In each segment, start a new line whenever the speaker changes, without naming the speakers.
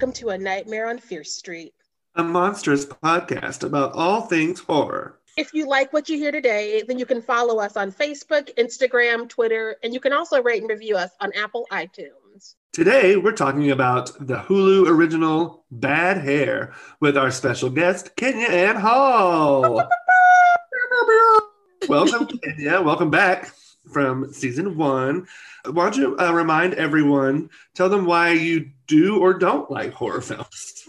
welcome to A Nightmare on Fierce Street,
a monstrous podcast about all things horror.
If you like what you hear today, then you can follow us on Facebook, Instagram, Twitter, and you can also rate and review us on Apple iTunes.
Today, we're talking about the Hulu original Bad Hair with our special guest, Kenya Ann Hall. welcome, Kenya. Welcome back from season one. Why don't you uh, remind everyone, tell them why you do or don't like horror films?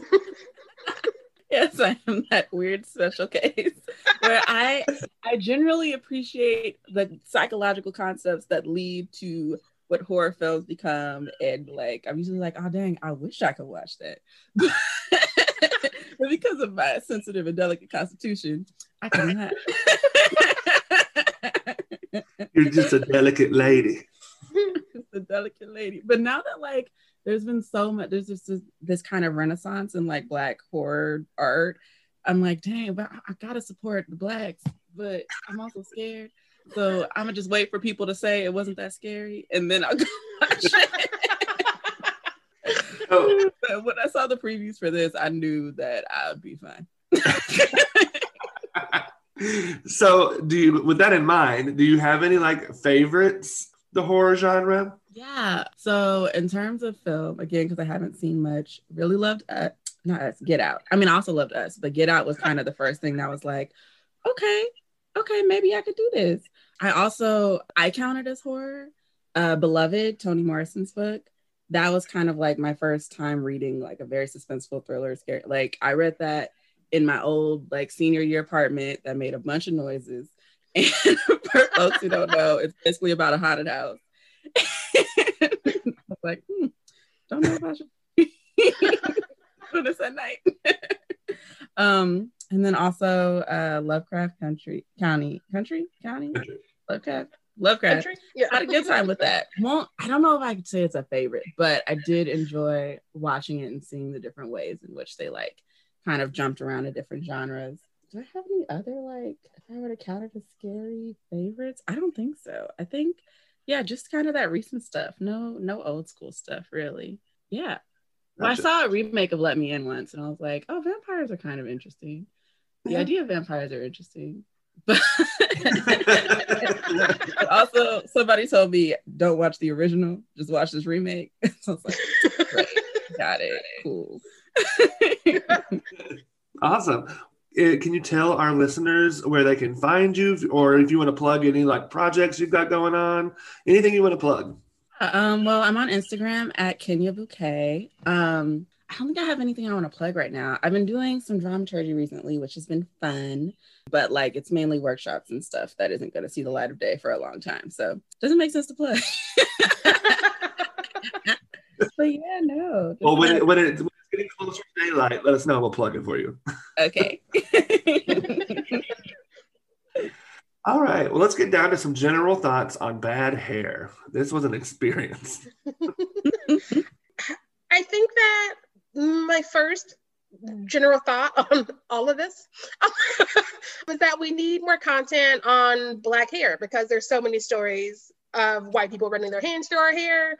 yes, I am that weird special case where I I generally appreciate the psychological concepts that lead to what horror films become, and like I'm usually like, oh dang, I wish I could watch that. but because of my sensitive and delicate constitution, I cannot.
You're just a delicate lady.
just a delicate lady. But now that like there's been so much, there's just this, this kind of renaissance in like black horror art. I'm like, dang, but I gotta support the blacks, but I'm also scared. So I'm gonna just wait for people to say it wasn't that scary, and then I'll go watch it. Oh. But when I saw the previews for this, I knew that I'd be fine.
so do you with that in mind do you have any like favorites the horror genre?
Yeah. So in terms of film again because i haven't seen much really loved uh, not us get out. I mean i also loved us but get out was kind of the first thing that was like okay okay maybe i could do this. I also i counted as horror. Uh beloved toni morrison's book that was kind of like my first time reading like a very suspenseful thriller scary like i read that in my old like senior year apartment that made a bunch of noises. And for folks who don't know, it's basically about a haunted house. I was like, hmm, don't know about you. when it's at night. um, and then also uh, Lovecraft Country County Country County country. Lovecraft Lovecraft. Country? Yeah, I had a good time with that. Well, I don't know if I could say it's a favorite, but I did enjoy watching it and seeing the different ways in which they like kind of jumped around to different genres. Do I have any other like if I were to count it as scary favorites? I don't think so. I think yeah, just kind of that recent stuff. No, no old school stuff really. Yeah. Well, I saw a remake of Let Me In once and I was like, oh, vampires are kind of interesting. The idea of vampires are interesting. But also somebody told me don't watch the original, just watch this remake. so I was like, great, got it, cool.
awesome. Uh, can you tell our listeners where they can find you, or if you want to plug any like projects you've got going on, anything you want to plug?
Um, well, I'm on Instagram at Kenya Bouquet. Um, I don't think I have anything I want to plug right now. I've been doing some dramaturgy recently, which has been fun, but like it's mainly workshops and stuff that isn't going to see the light of day for a long time. So doesn't make sense to plug. but yeah, no.
Well, when it, when it getting closer to daylight, let us know. We'll plug it for you.
Okay.
All right. Well, let's get down to some general thoughts on bad hair. This was an experience.
I think that my first general thought on all of this was that we need more content on black hair because there's so many stories of white people running their hands through our hair,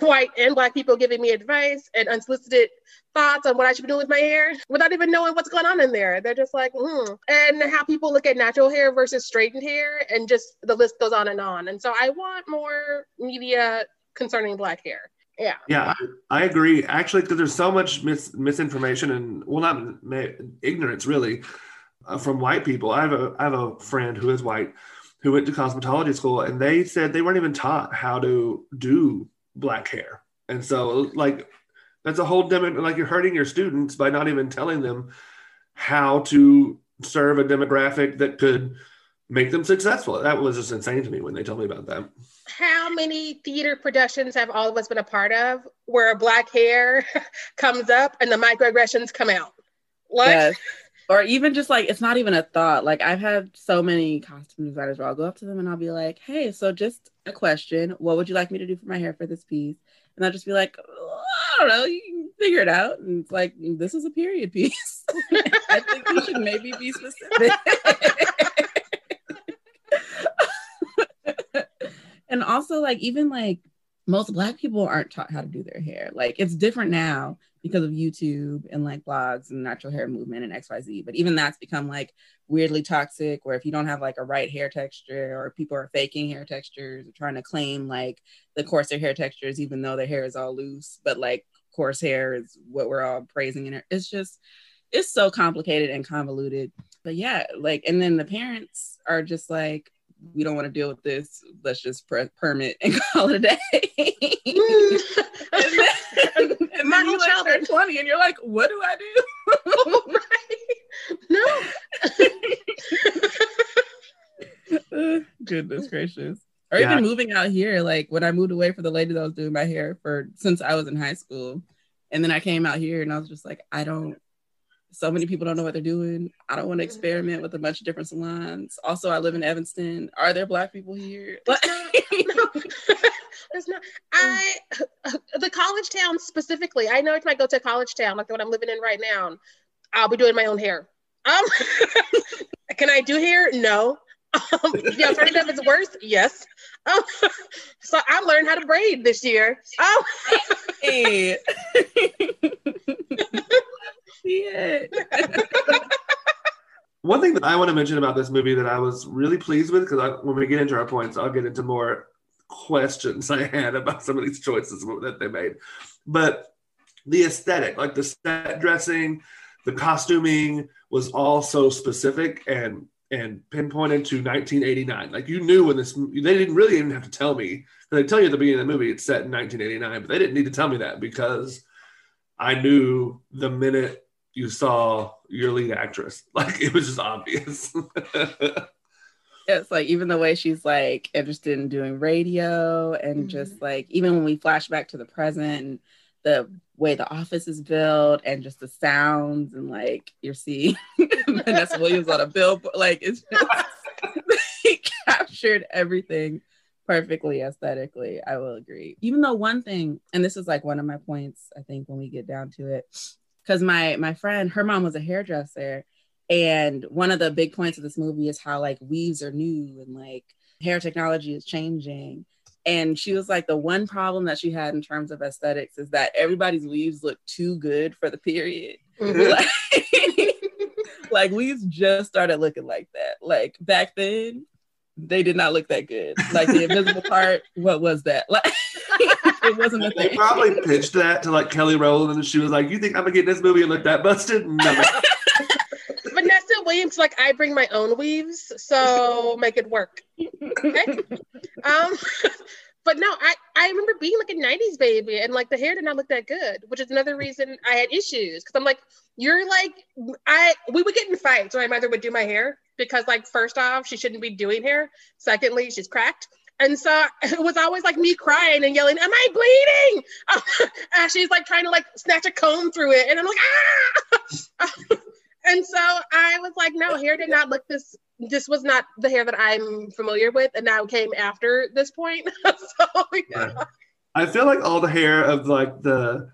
white and black people giving me advice and unsolicited thoughts on what I should be doing with my hair without even knowing what's going on in there. They're just like, hmm. And how people look at natural hair versus straightened hair, and just the list goes on and on. And so I want more media concerning black hair. Yeah.
Yeah, I, I agree. Actually, because there's so much mis- misinformation and, well, not ma- ignorance really uh, from white people. I have a I have a friend who is white who went to cosmetology school and they said they weren't even taught how to do black hair. And so like that's a whole demo like you're hurting your students by not even telling them how to serve a demographic that could make them successful. That was just insane to me when they told me about that.
How many theater productions have all of us been a part of where a black hair comes up and the microaggressions come out?
Like yes or even just like it's not even a thought. Like I've had so many costume designers where I'll go up to them and I'll be like, "Hey, so just a question. What would you like me to do for my hair for this piece?" And I'll just be like, oh, "I don't know. You can figure it out." And it's like, "This is a period piece. I think you should maybe be specific." and also, like even like most black people aren't taught how to do their hair. Like it's different now because of YouTube and like blogs and natural hair movement and XYZ. But even that's become like weirdly toxic, where if you don't have like a right hair texture or people are faking hair textures, or trying to claim like the coarser hair textures, even though their hair is all loose, but like coarse hair is what we're all praising. And it's just, it's so complicated and convoluted. But yeah, like, and then the parents are just like, we don't want to deal with this. Let's just pre- permit and call it a day. and then, and then you like turn 20 and you're like, what do I do?
no.
goodness gracious. Or yeah. even moving out here, like when I moved away for the lady that was doing my hair for since I was in high school. And then I came out here and I was just like, I don't so many people don't know what they're doing. I don't want to experiment with a bunch of different salons. Also, I live in Evanston. Are there black people here?
Not. There's not. I the college town specifically. I know if I go to a college town like the one I'm living in right now, I'll be doing my own hair. Um, can I do hair? No. Um, the alternative is worse. Yes. Um, so I learned how to braid this year. Um, hey
see it.
One thing that I want to mention about this movie that I was really pleased with, because when we get into our points, I'll get into more questions I had about some of these choices that they made. But the aesthetic, like the set dressing, the costuming was all so specific and and pinpointed to 1989. Like you knew when this, they didn't really even have to tell me. They tell you at the beginning of the movie it's set in 1989, but they didn't need to tell me that because I knew the minute you saw your lead actress. Like it was just obvious.
it's like even the way she's like interested in doing radio and mm-hmm. just like even when we flash back to the present and the way the office is built and just the sounds and like you're seeing Vanessa Williams on a billboard like it's just he captured everything perfectly aesthetically. I will agree. Even though one thing, and this is like one of my points, I think when we get down to it, because my my friend, her mom was a hairdresser, and one of the big points of this movie is how like weaves are new and like hair technology is changing. And she was like, the one problem that she had in terms of aesthetics is that everybody's weaves look too good for the period. Mm-hmm. like, like weaves just started looking like that. Like back then, they did not look that good. Like the invisible part, what was that? Like it wasn't a thing.
They probably pitched that to like Kelly Rowland, and she was like, "You think I'm gonna get this movie and look that busted?" No.
Vanessa Williams, like, I bring my own weaves, so make it work. Okay. Um, but no, I, I remember being like a 90s baby and like the hair did not look that good, which is another reason I had issues. Cause I'm like, you're like, I we would get in fights. My mother would do my hair because like first off, she shouldn't be doing hair. Secondly, she's cracked. And so it was always like me crying and yelling, Am I bleeding? and she's like trying to like snatch a comb through it. And I'm like, ah. and so I was like, no, hair did not look this this was not the hair that I'm familiar with, and now came after this point. so yeah.
I feel like all the hair of like the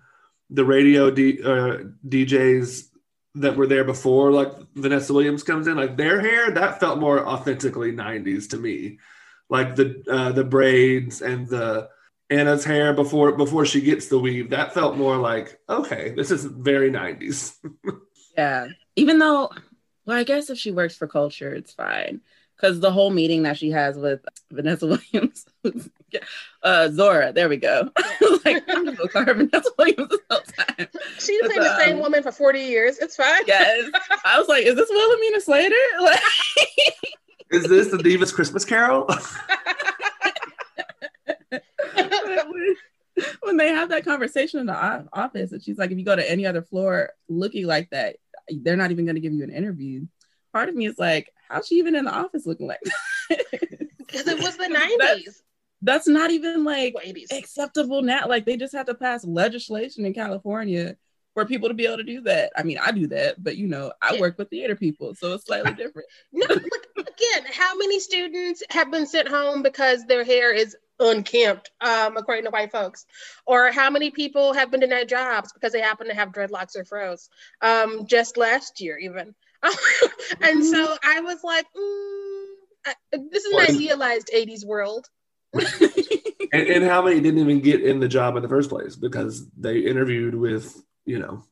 the radio D, uh, DJs that were there before, like Vanessa Williams comes in, like their hair that felt more authentically '90s to me, like the uh, the braids and the Anna's hair before before she gets the weave. That felt more like okay, this is very '90s.
yeah, even though well, I guess if she works for culture, it's fine. Because the whole meeting that she has with Vanessa Williams, uh, Zora, there we go. like, I'm just gonna call her Vanessa Williams the whole time.
She's been the same um, woman for 40 years. It's fine.
Yes. I was like, is this Wilhelmina Slater? Like,
is this the Divas Christmas Carol?
when they have that conversation in the office, and she's like, if you go to any other floor looking like that, they're not even going to give you an interview. Part of me is like, how's she even in the office looking like
Because it was the 90s.
That's, that's not even like 80s. acceptable now. Like they just have to pass legislation in California for people to be able to do that. I mean, I do that, but you know, I yeah. work with theater people, so it's slightly different.
no, look, again, how many students have been sent home because their hair is unkempt, um, according to white folks, or how many people have been denied jobs because they happen to have dreadlocks or froze, um, just last year even. and so. I was like, mm, I, this is an idealized 80s world.
and, and, how many didn't even get in the job in the first place because they interviewed with you know,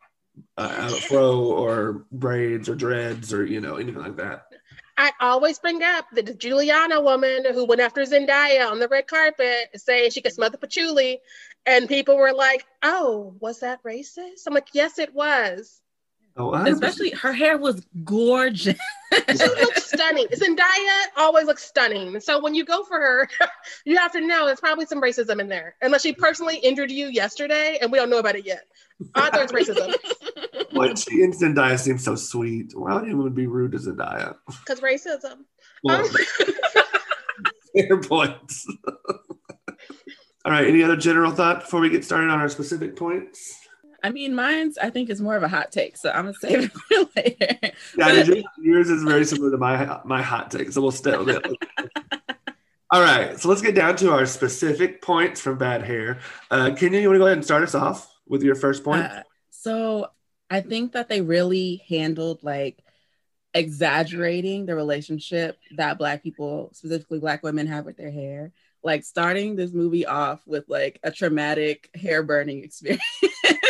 uh, fro or braids or dreads or you know anything like that.
I always bring up the Giuliana woman who went after Zendaya on the red carpet, saying she could smell the patchouli, and people were like, "Oh, was that racist?" I'm like, "Yes, it was."
Oh, Especially her hair was gorgeous.
she looks stunning. Zendaya always looks stunning. So when you go for her, you have to know there's probably some racism in there. Unless she personally injured you yesterday and we don't know about it yet. I thought it's racism.
When she and Zendaya seems so sweet. Why would anyone be rude to Zendaya?
Because racism. Well,
fair points. All right. Any other general thought before we get started on our specific points?
I mean, mine's I think is more of a hot take, so I'm gonna save it for later.
Yeah, but... yours is very similar to my my hot take, so we'll stay with it. All right, so let's get down to our specific points from Bad Hair. Uh, Kenya, you want to go ahead and start us off with your first point? Uh,
so I think that they really handled like exaggerating the relationship that Black people, specifically Black women, have with their hair like starting this movie off with like a traumatic hair burning experience.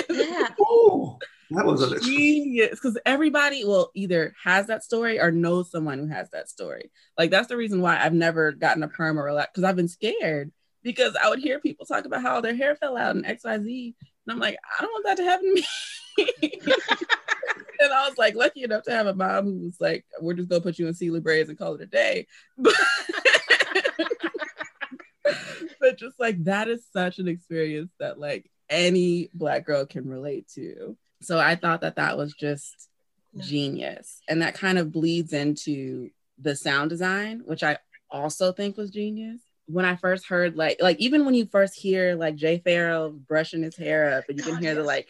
Yeah.
oh, that was a
genius because everybody will either has that story or knows someone who has that story. Like that's the reason why I've never gotten a perm or a relax because I've been scared because I would hear people talk about how their hair fell out and XYZ. And I'm like, I don't want that to happen to me. and I was like lucky enough to have a mom who was like, we're just gonna put you in Celie braids and call it a day. But but just like that is such an experience that like any black girl can relate to. So I thought that that was just genius. And that kind of bleeds into the sound design, which I also think was genius. When I first heard like like even when you first hear like Jay Pharoah brushing his hair up and you God, can hear yes. the like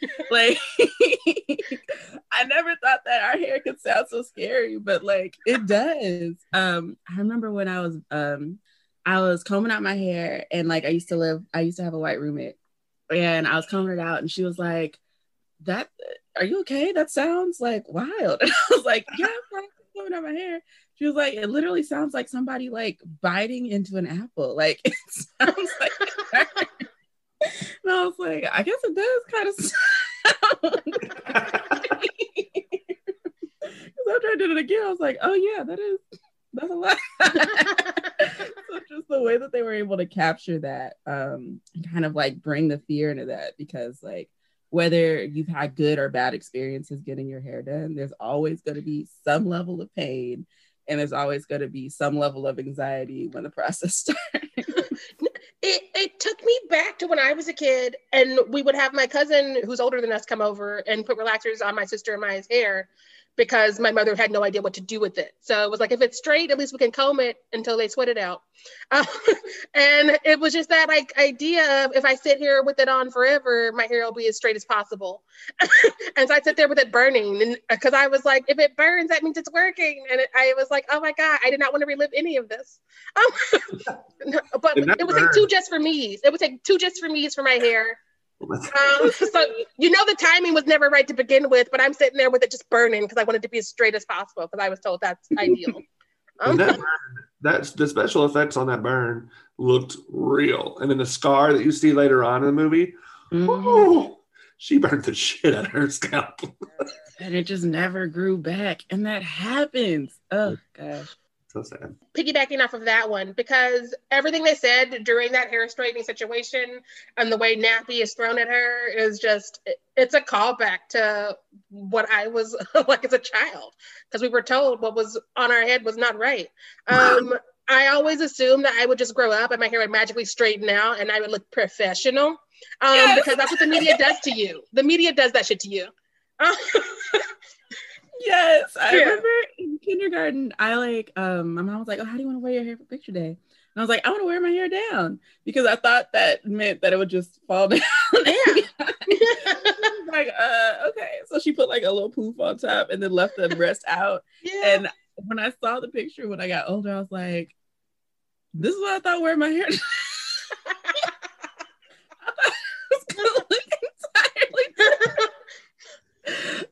like I never thought that our hair could sound so scary, but like it does. Um I remember when I was um I was combing out my hair and like I used to live, I used to have a white roommate and I was combing it out and she was like, that, are you okay? That sounds like wild. And I was like, yeah, I'm combing out my hair. She was like, it literally sounds like somebody like biting into an apple. Like it sounds like, and I was like, I guess it does kind of sound. Because after I did it again, I was like, oh yeah, that is that's a lot. so just the way that they were able to capture that, um, kind of like bring the fear into that because like whether you've had good or bad experiences getting your hair done, there's always going to be some level of pain and there's always going to be some level of anxiety when the process starts.
it, it took me back to when I was a kid, and we would have my cousin who's older than us come over and put relaxers on my sister and my hair because my mother had no idea what to do with it. So it was like, if it's straight, at least we can comb it until they sweat it out. Um, and it was just that like idea of if I sit here with it on forever, my hair will be as straight as possible. and so I sit there with it burning, and because I was like, if it burns, that means it's working. And it, I was like, oh my god, I did not want to relive any of this. Um, but it would take two just for me's. It would take two just for me's for my hair um, so you know the timing was never right to begin with, but I'm sitting there with it just burning because I wanted to be as straight as possible because I was told that's ideal.
Um, that burn, that's the special effects on that burn looked real, and then the scar that you see later on in the movie, mm-hmm. she burned the shit out of her scalp,
and it just never grew back, and that happens. Oh gosh.
So sad.
Piggybacking off of that one, because everything they said during that hair straightening situation and the way nappy is thrown at her is just, it's a callback to what I was like as a child, because we were told what was on our head was not right. Um, I always assumed that I would just grow up and my hair would magically straighten out and I would look professional um, yes. because that's what the media does to you. The media does that shit to you.
yes, I yeah. remember in kindergarten. I like um, my mom was like, "Oh, how do you want to wear your hair for picture day?" And I was like, "I want to wear my hair down because I thought that meant that it would just fall down." Yeah. like, uh, okay. So she put like a little poof on top and then left the rest out. Yeah. And when I saw the picture when I got older, I was like, "This is what I thought wearing my hair." I thought it was gonna look entirely.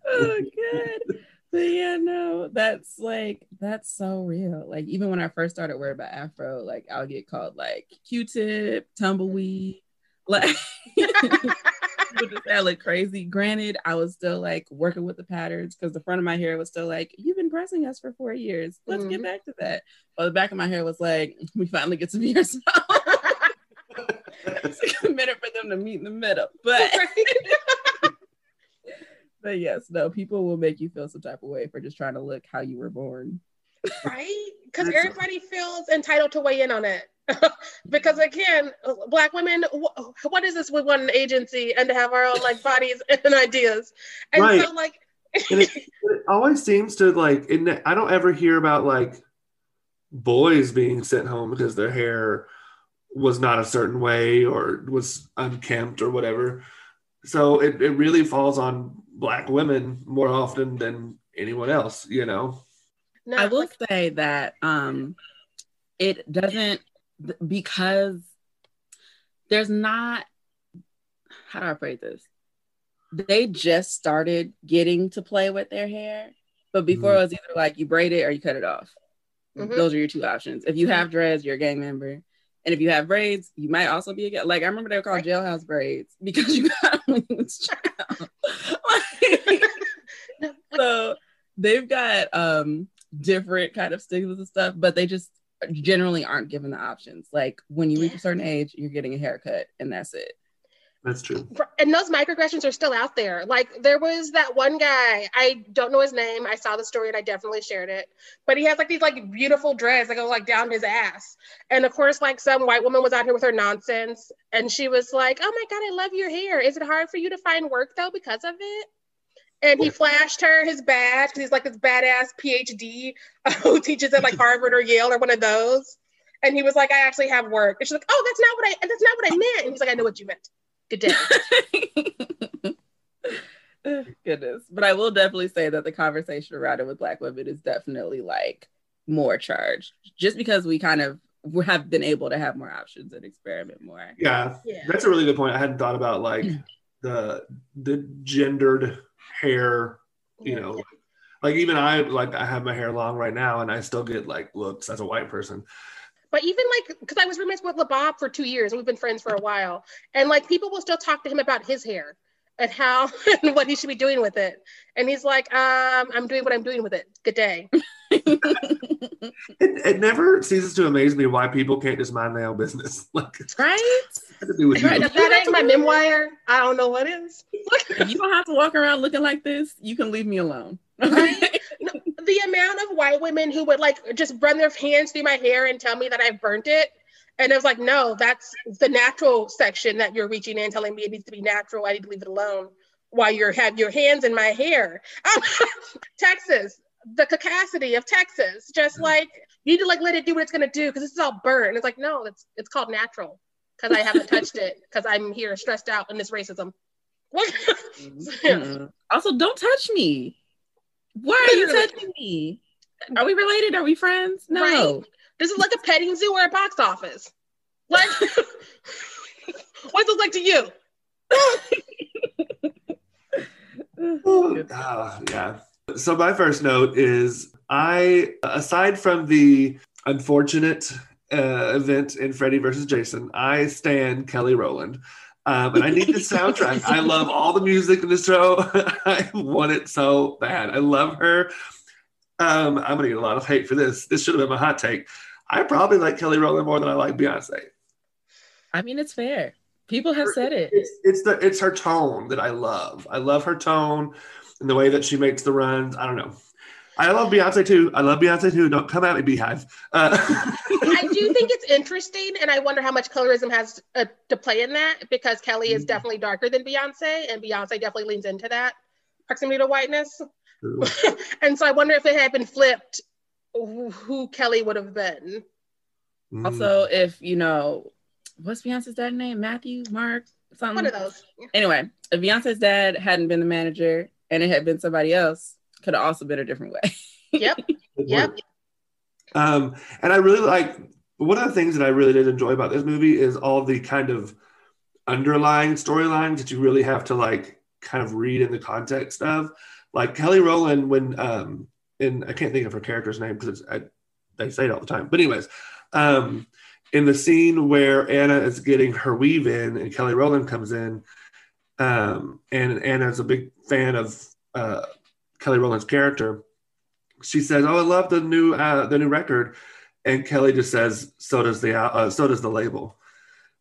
oh, good yeah, no, that's like that's so real. Like even when I first started wearing my afro, like I'll get called like Q-tip, tumbleweed, like People just I look crazy. Granted, I was still like working with the patterns because the front of my hair was still like, "You've been pressing us for four years. Let's get
Mhm.
back to that." But the back of my hair was like, "We finally get to be ourselves." it's took a minute for them to meet in the middle, but but yes, no, people will make you feel some type of way for just trying to look how you were born.
right? Because
That's-
everybody feels entitled to weigh in on it. because again, black women, wh- what is this with one agency and to have our own like bodies and ideas? And
Right.
so like,
and it, it always seems to like in i don't ever hear about like boys being sent home because their hair was not a certain way or was unkempt or whatever so it, it really falls on black women more often than anyone else you know
no,
I will
like,
say that um it doesn't because there's not how do I phrase this? They just started getting to play with their hair, but before
Mhm.
it was either like you braid it or you cut it off.
Mhm.
Those are your two options. If you have dreads, you're a gang member. And if you have braids, you might also be a gang. Like I remember they were called jailhouse braids because you got when you was child. Like, so they've got um different kind of stigmas and stuff, but they just generally aren't given the options. Like when you reach
Yeah.
a certain age, you're getting a haircut and that's it.
That's true
and those microaggressions are still out there. Like there was that one guy, I don't know his name. I saw the story and I definitely shared it. But he has like these like beautiful dreads that go like down his ass. And of course, like some white woman was out here with her nonsense. And she was like, Oh my God, I love your hair. Is it hard for you to find work though because of it? And he flashed her his badge because he's like this badass PhD who teaches at like Harvard or Yale or one of those. And he was like, I actually have work. And she's like, Oh, that's not what I that's not what I meant. And he's like, I know what you meant. Good day.
Goodness. But I will definitely say that the conversation around it with Black women is definitely like more charged just because we kind of have been able to have more options and experiment more.
yeah
Yeah.
that's a really good point i hadn't thought about like the the gendered hair you know like even i like i have my hair long right now and i still get like looks as a white person
But even like, because I was roommates with LaRob for two years and we've been friends for a while. And like, people will still talk to him about his hair and how and what he should be doing with it. And he's like, um, I'm doing what I'm doing with it. Good day.
it, it never ceases to amaze me why people can't just mind their own business like
right?
to do with you.
Right.
If that ain't my memoir, I don't know what is.
If you don't have to walk around looking like this, you can leave me alone.
Right? The amount of white women who would like just run their hands through my hair and tell me that I've burnt it. And I was like, no, that's the natural section that you're reaching in, telling me it needs to be natural. I need to leave it alone while you have your hands in my hair. Um, Texas, the cacacity of Texas, just mm. like you need to like let it do what it's gonna do because this is all burnt. And it's like, no, it's it's called natural because I haven't touched it because I'm here stressed out in this racism.
Mm-mm. Mm-hmm. Also, don't touch me. Why are you touching me? Are we related? Are we friends? No.
Right. This is like a petting zoo or a box office. Like, what's it like to you?
Ah, yeah. So my first note is I, aside from the unfortunate uh, event in Freddy versus Jason, I stand Kelly Rowland. Um, and I need the soundtrack. I love all the music in the show. I want it so bad. I love her. Um, I'm gonna get a lot of hate for this. This should have been my hot take. I probably like Kelly Rowland more than I like Beyonce.
I mean, it's fair. People have said it.
It's it's the it's her tone that I love. I love her tone and the way that she makes the runs. I don't know. I love Beyonce too. I love Beyonce too. Don't come at me, BeyHive. Uh,
I do think it's interesting, and I wonder how much colorism has uh, to play in that because Kelly is
Mhm.
definitely darker than Beyonce, and Beyonce definitely leans into that proximity to whiteness. and so I wonder if it had been flipped, who who Kelly would have been.
Mm.
Also, if you know, what's Beyonce's dad name? Matthew, Mark, something.
One of those.
Anyway, if Beyonce's dad hadn't been the manager and it had been somebody else, could have also been a different way.
Yep. Yep.
Um, and I really like one of the things that I really did enjoy about this movie is all the kind of underlying storylines that you really have to like kind of read in the context of. Like Kelly Rowland, when um, and I can't think of her character's name because I, they say it all the time. But anyways, um, in the scene where Anna is getting her weave in and Kelly Rowland comes in, Um, and Anna's a big fan of uh, Kelly Rowland's character. She says, "Oh, I love the new uh, the new record," and Kelly just says, "So does the uh, so does the label."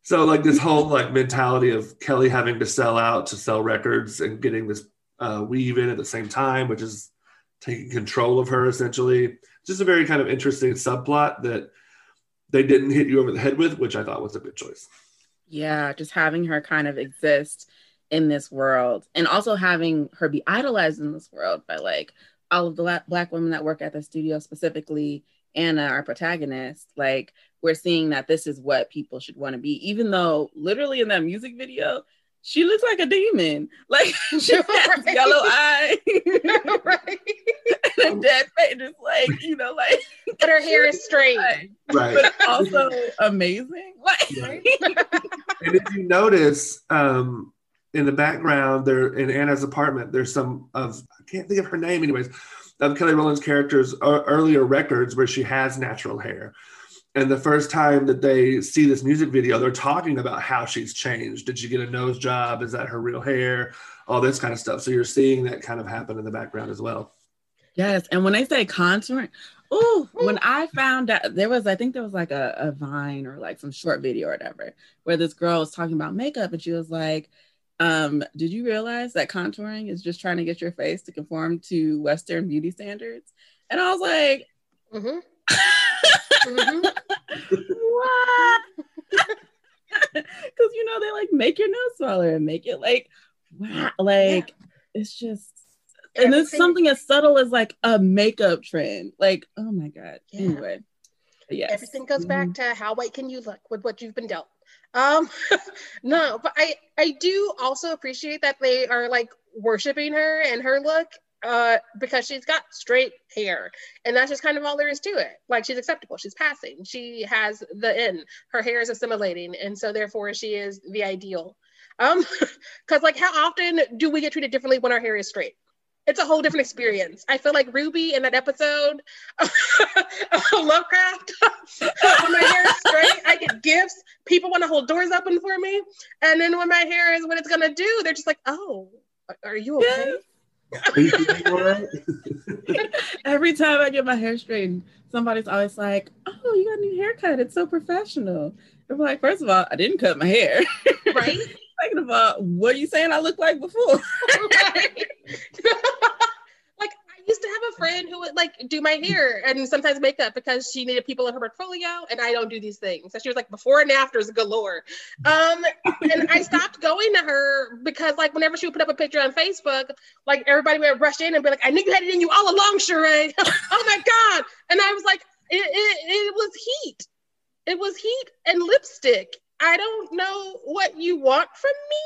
So like this whole like mentality of Kelly having to sell out to sell records and getting this uh, weave in at the same time, which is taking control of her essentially. Just a very kind of interesting subplot that they didn't hit you over the head with, which I thought was a good choice.
Yeah, just having her kind of exist in this world and also having her be idolized in this world by like all of the black women that work at the studio specifically Anna, our protagonist, like we're seeing that this is what people should want to be, even though literally in that music video, she looks like a demon. Like she has right. yellow eyes, right? and a dead face, just like you know, like.
But her hair is straight,
right?
But also amazing. Like,
right. and if you notice, um, in the background, there in Anna's apartment, there's some of I can't think of her name, anyways, of Kelly Rowland's character's uh, earlier records where she has natural hair. And the first time that they see this music video, they're talking about how she's changed. Did she get a nose job? Is that her real hair? All this kind of stuff. So you're seeing that kind of happen in the background as well.
Yes. And when they say contouring, oh, when I found out there was, I think there was like a, a vine or like some short video or whatever, where this girl was talking about makeup and she was like, um, did you realize that contouring is just trying to get your face to conform to Western beauty standards? And I was like, mm-hmm. mm-hmm. what? Because you know they like make your nose smaller and make it like wow, like yeah. it's just and it's something as subtle as like a makeup trend. Like, oh my god. Yeah. Anyway,
yes. Everything goes back mm-hmm. to how white can you look with what you've been dealt. Um, no, but I I do also appreciate that they are like worshiping her and her look uh, because she's got straight hair and that's just kind of all there is to it. Like she's acceptable she's passing she has the in her hair is assimilating and so therefore she is the ideal. Um because like how often do we get treated differently when our hair is straight it's a whole different experience. I feel like Ruby in that episode of Lovecraft. when my hair is straight, I get gifts. People want to hold doors open for me. And then when my hair is what it's gonna do, they're just like, oh, are you okay?
Every time I get my hair straightened, somebody's always like, "Oh, you got a new haircut. It's so professional." I'm like, first of all, I didn't cut my hair.
Right.
Of all, what are you saying I look like before? like
I used to have a friend who would like do my hair and sometimes makeup because she needed people in her portfolio, and I don't do these things. So she was like before and afters galore. Um, and I stopped going to her because like whenever she would put up a picture on Facebook, like everybody would rush in and be like, "I knew you had it in you all along, Sharai." oh my god! And I was like, it, it, it was heat. It was heat and lipstick I don't know what you want from me.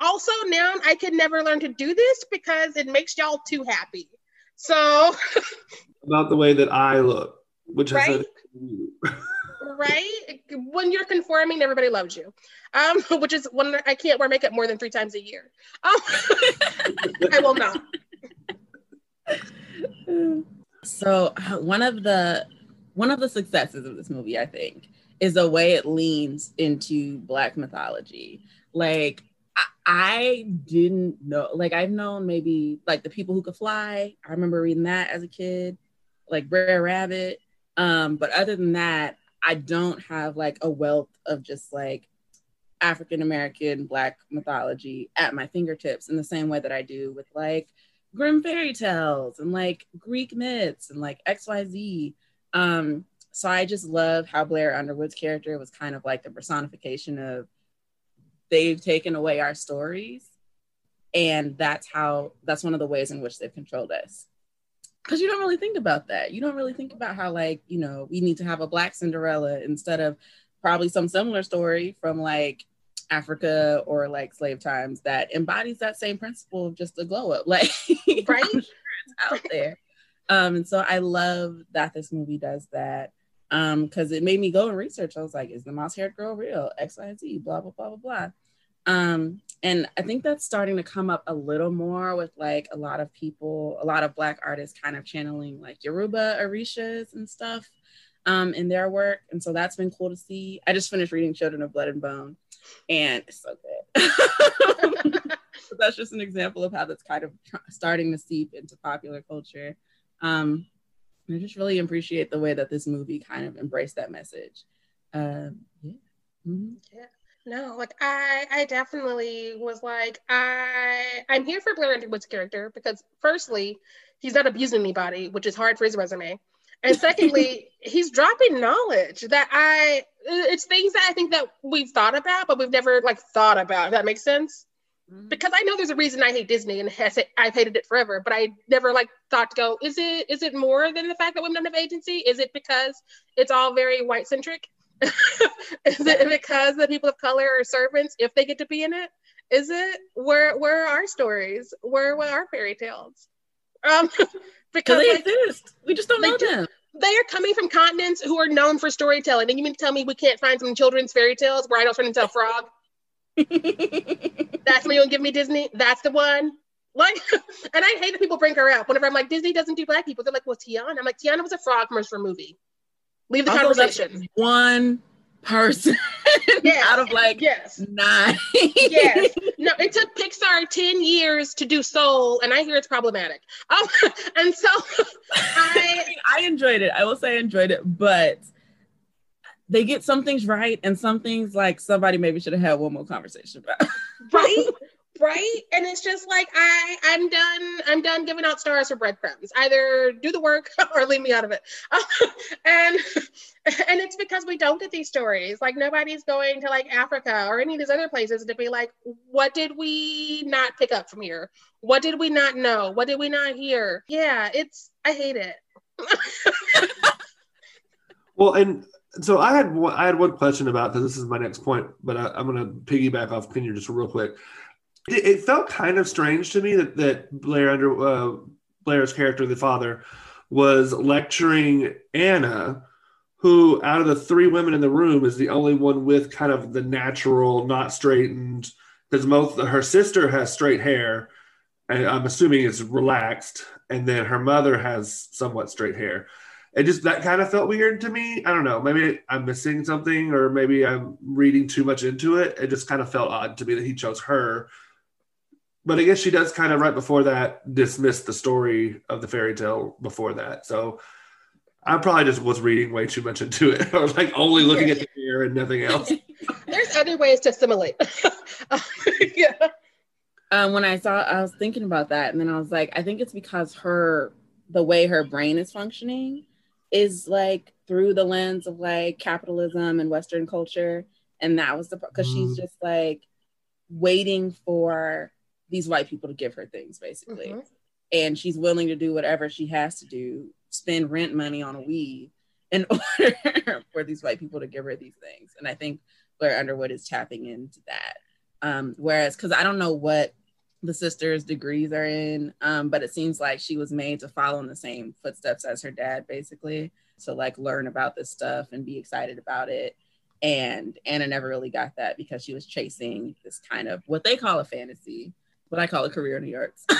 Also, now I can never learn to do this because it makes y'all too happy. So,
about the way that I look, which
right? right? When you're conforming, everybody loves you. Um, which is when I can't wear makeup more than three times a year. Um, I will not.
So one of the one of the successes of this movie, I think, is the way it leans into black mythology. Like I, didn't know, like I've known maybe like the people who could fly. I remember reading that as a kid, like Brer Rabbit. Um, but other than that, I don't have like a wealth of just like African American Black mythology at my fingertips in the same way that I do with like Grimm fairy tales and like Greek myths and like XYZ. Um, so I just love how Blair Underwood's character was kind of like the personification of they've taken away our stories. And that's how, that's one of the ways in which they've controlled us. Because you don't really think about that. You don't really think about how, like, you know, we need to have a Black Cinderella instead of probably some similar story from like Africa or like slave times that embodies that same principle of just a glow up. Like, right? Sure it's out there. Um, and so I love that this movie does that um because it made me go and research. I was like is the mouse haired girl real? X y and z blah blah blah blah blah. Um and i think that's starting to come up a little more with like a lot of people a lot of black artists kind of channeling like yoruba orishas and stuff um in their work. And so that's been cool to see. I just finished reading children of blood and bone and it's so good. that's just an example of how that's kind of starting to seep into popular culture. Um, I just really appreciate the way that this movie kind of embraced that message. Um, yeah.
Mm-hmm. Yeah. No, like I, I definitely was like, I, I'm here for Blair Underwood's character because, firstly, he's not abusing anybody, which is hard for his resume, and secondly, he's dropping knowledge that I, it's things that I think that we've thought about, but we've never like thought about. If that makes sense. Mm-hmm. Because I know there's a reason I hate Disney and has I've hated it forever, but I never like thought to go, is it is it more than the fact that women don't have agency? Is it because it's all very white centric? is it because the people of color are servants if they get to be in it? Is it where where are our stories? Where where are fairy tales? Um,
because they like, exist. We just don't know do, them.
They are coming from continents who are known for storytelling. And you mean to tell me we can't find some children's fairy tales where I don't turn into a frog? That's when you'll give me Disney. That's the one. Like, and I hate that people bring her up. Whenever I'm like, Disney doesn't do black people, they're like, well, Tiana. I'm like, Tiana was a frog commercial movie. Leave the conversation.
One person yes. out of like
yes.
nine.
yes. No, it took Pixar 10 years to do Soul, and I hear it's problematic. Um, and so I
I enjoyed it. I will say I enjoyed it, but they get some things right and some things like somebody maybe should have had one more conversation about.
right? right? And it's just like i i'm done i'm done giving out stars for breadcrumbs. Either do the work or leave me out of it. And and it's because we don't get these stories. Like nobody's going to like africa or any of these other places to be like what did we not pick up from here? What did we not know? What did we not hear? Yeah it's i hate it.
Well and so I had one, I had one question about this. This is my next point, but I, am going to piggyback off Kenya just real quick it, it, felt kind of strange to me that that Blair under uh, Blair's character, the father, was lecturing Anna, who out of the three women in the room is the only one with kind of the natural, not straightened, because most her sister has straight hair, and I'm assuming it's relaxed, and then her mother has somewhat straight hair. It just that kind of felt weird to me. I don't know. Maybe I'm missing something, or maybe I'm reading too much into it. It just kind of felt odd to me that he chose her but I guess she does kind of right before that dismiss the story of the fairy tale before that. So I probably just was reading way too much into it, or like only looking at the hair and nothing else.
There's other ways to assimilate.
yeah. Um, when I saw, I was thinking about that, and then I was like, I think it's because her, the way her brain is functioning, is like through the lens of like capitalism and Western culture, and that was the because mm. she's just like waiting for these white people to give her things basically. Mm-hmm. And she's willing to do whatever she has to do, spend rent money on a weed in order for these white people to give her these things. And I think Blair Underwood is tapping into that. Um, whereas, because I don't know what the sisters' degrees are in, um, but it seems like she was made to follow in the same footsteps as her dad, basically. to like, learn about this stuff and be excited about it. And Anna never really got that because she was chasing this kind of what they call a fantasy, what I call a career in the arts.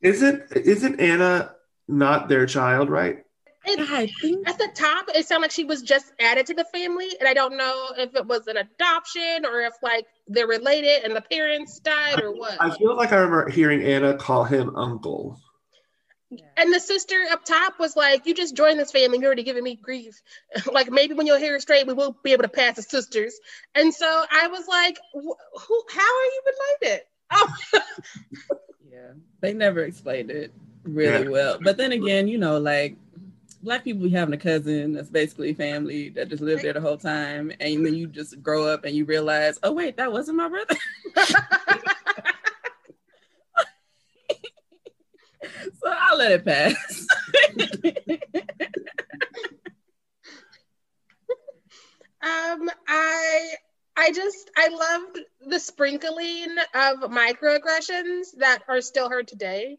isn't isn't Anna not their child, right?
It, I think at the top, it sounded like she was just added to the family, and I don't know if it was an adoption or if like they're related and the parents died or what.
I feel like I remember hearing Anna call him uncle.
And the sister up top was like, "You just joined this family. You're already giving me grief. like maybe when your hair is straight, we will be able to pass as sisters." And so I was like, "Who? How are you related?" Oh.
yeah, they never explained it really yeah. well. But then again, you know, like black people be having a cousin that's basically family that just lived there the whole time, and then you just grow up and you realize, oh wait, that wasn't my brother. so I'll let it pass.
um, I I just I loved the sprinkling of microaggressions that are still heard today.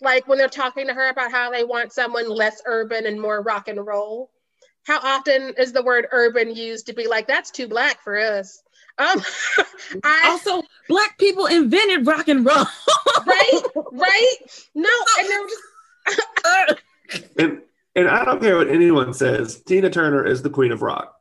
Like when they're talking to her about how they want someone less urban and more rock and roll. How often is the word urban used to be like that's too black for us? Um,
I, also, black people invented rock and roll.
right, right. No, and they're
just. and and I don't care what anyone says. Tina Turner is the queen of rock.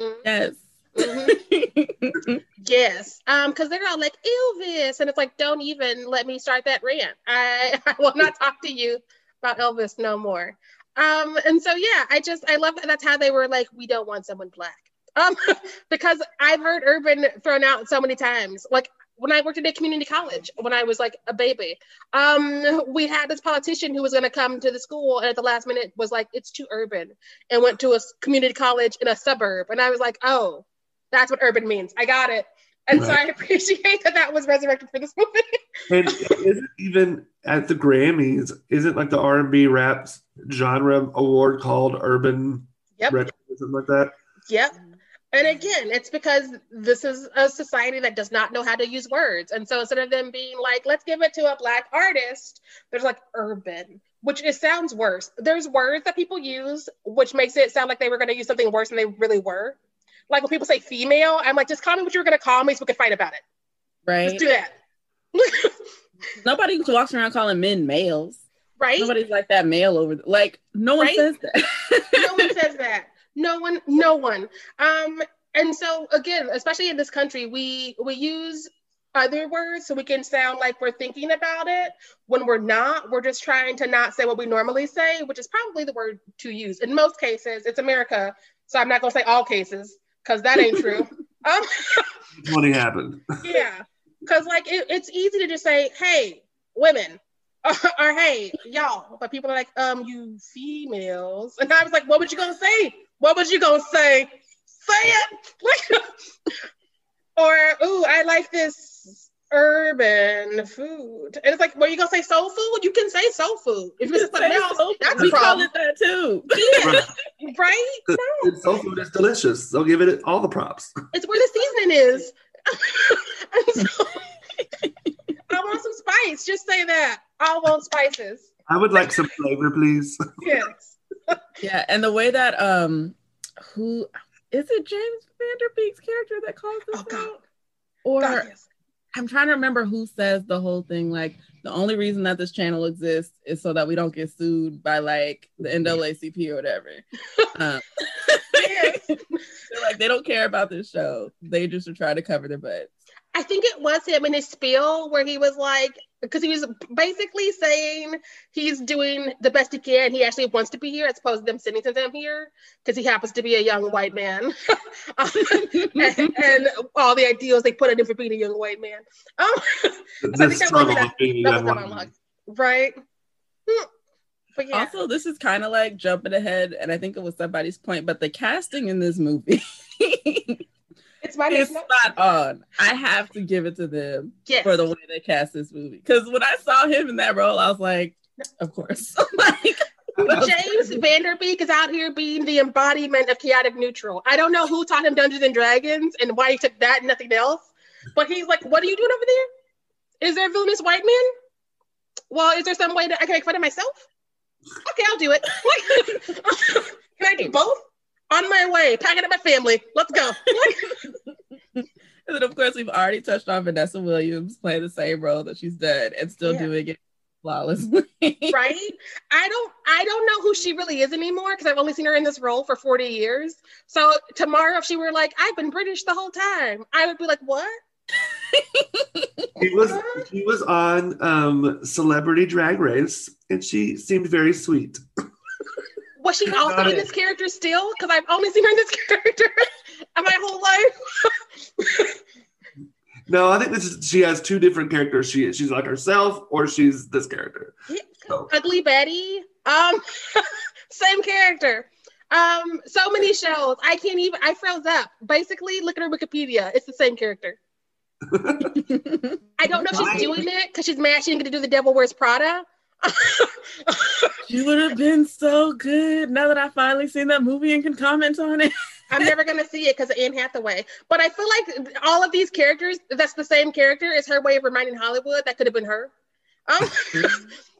Mm-hmm.
Yes.
Mhm. Yes. Um, because they're all like Elvis, and it's like, don't even let me start that rant. I, I will not talk to you about Elvis no more. Um, and so yeah, I just I love that that's how they were like, we don't want someone black. Um, because I've heard urban thrown out so many times. Like when I worked at a community college when I was like a baby, um, we had this politician who was going to come to the school and at the last minute was like, it's too urban and went to a community college in a suburb. And I was like, oh, that's what urban means. I got it. And so I appreciate that that was resurrected for this movie.
And isn't even at the Grammys, isn't like the R and B rap genre award called Urban
Yep.
Retro or something like that?
Yep. And again, it's because this is a society that does not know how to use words. And so instead of them being like, let's give it to a black artist, there's like urban, which it sounds worse. There's words that people use, which makes it sound like they were going to use something worse than they really were. Like when people say female, I'm like, just call me what you're going to call me so we can fight about it.
Right.
Let's do that.
Nobody walks around calling men males.
right?
Nobody's like that male over there. Like no one
Right?
says that.
no one says that. No one, no one. Um, and so again, especially in this country, we we use other words so we can sound like we're thinking about it when we're not. We're just trying to not say what we normally say, which is probably the word to use. In most cases, it's America, so I'm not gonna say all cases because that ain't true. um,
When it happened.
yeah, because like it, it's easy to just say, "Hey, women," or, "Hey, y'all," but people are like, "Um, you females," and I was like, "What was you gonna say? What was you gonna say? Say it!" or, "Ooh, I like this urban food," and it's like, "What you gonna say? Soul food? You can say soul food. If you just say something else, that's a
we call it that too.
Yeah, right?
It's soul food is delicious. So give it all the props.
It's where the seasoning is." so, I want some spice. Just say that. I want spices.
I would like some flavor, please.
Yes.
Yeah, and the way that um who is it James Van Der Beek's character that calls this
Oh,
out? Or
God, yes.
I'm trying to remember who says the whole thing like the only reason that this channel exists is so that we don't get sued by like the NAACP or whatever. Um, they're like they don't care about this show. They just are trying to cover their butts.
I think it was him in his spiel where he was like, because he was basically saying he's doing the best he can. He actually wants to be here as opposed to them sending him here because he happens to be a young white man. Um, and, and all the ideals they put in him for being a young white man. Um,
The
that was
struggle
that-
of being a young
the
woman.
monologue. right? Hmm. But yeah.
Also, this is kind of like jumping ahead, and I think it was somebody's point, but the casting in this movie
it's my name.
spot on. I have to give it to them
Yes.
for the way they cast this movie. Because when I saw him in that role, I was like, of course. like,
James Van Der Beek is out here being the embodiment of chaotic neutral. I don't know who taught him Dungeons and Dragons and why he took that and nothing else, but he's like, "What are you doing over there? Is there a villainous white man? Well, is there some way that I can make fun of myself? Okay, I'll do it. can I do both? On my way, packing up my family. Let's go.
and then, of course, we've already touched on Vanessa Williams playing the same role that she's done and still
Yeah.
doing it flawlessly.
right? I don't I don't know who she really is anymore because I've only seen her in this role for 40 years. So tomorrow if she were like, I've been British the whole time, I would be like, what?
She was she was on um, Celebrity Drag Race, and she seemed very sweet.
Was she also in
it.
this character still? Because I've only seen her in this character in my whole life.
No, I think this is, she has two different characters. She she's like herself, or she's this character. So
Ugly Betty. Um, same character. Um, so many shows. I can't even I froze up. Basically, look at her Wikipedia. It's the same character. I don't know if she's doing it because she's mad she didn't get to do the Devil Wears Prada.
She would have been so good now that I finally seen that movie and can comment on it.
I'm never gonna see it because of Anne Hathaway. But I feel like all of these characters, that's the same character, is her way of reminding Hollywood that could have been her. Um,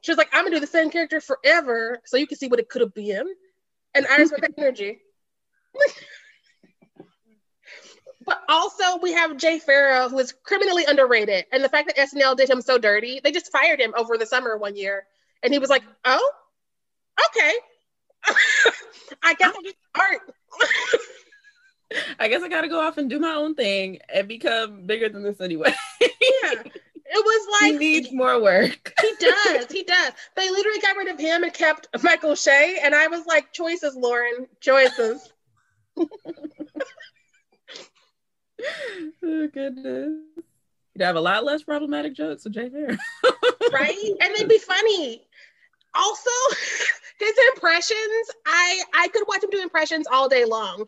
she was like, I'm gonna do the same character forever, so you can see what it could have been. And I respect that energy. but also we have Jay Pharoah, who is criminally underrated, and the fact that SNL did him so dirty, they just fired him over the summer one year, and he was like, "Oh, okay, I guess I'll just art."
I guess I gotta go off and do my own thing and become bigger than this anyway.
yeah. It was like
he needs more work.
he does. He does. They literally got rid of him and kept Michael Che. And I was like, choices, Lorne. Choices.
Oh goodness. You'd have a lot less problematic jokes with Jay Pharoah.
right? And they'd be funny. Also, his impressions, I I could watch him do impressions all day long.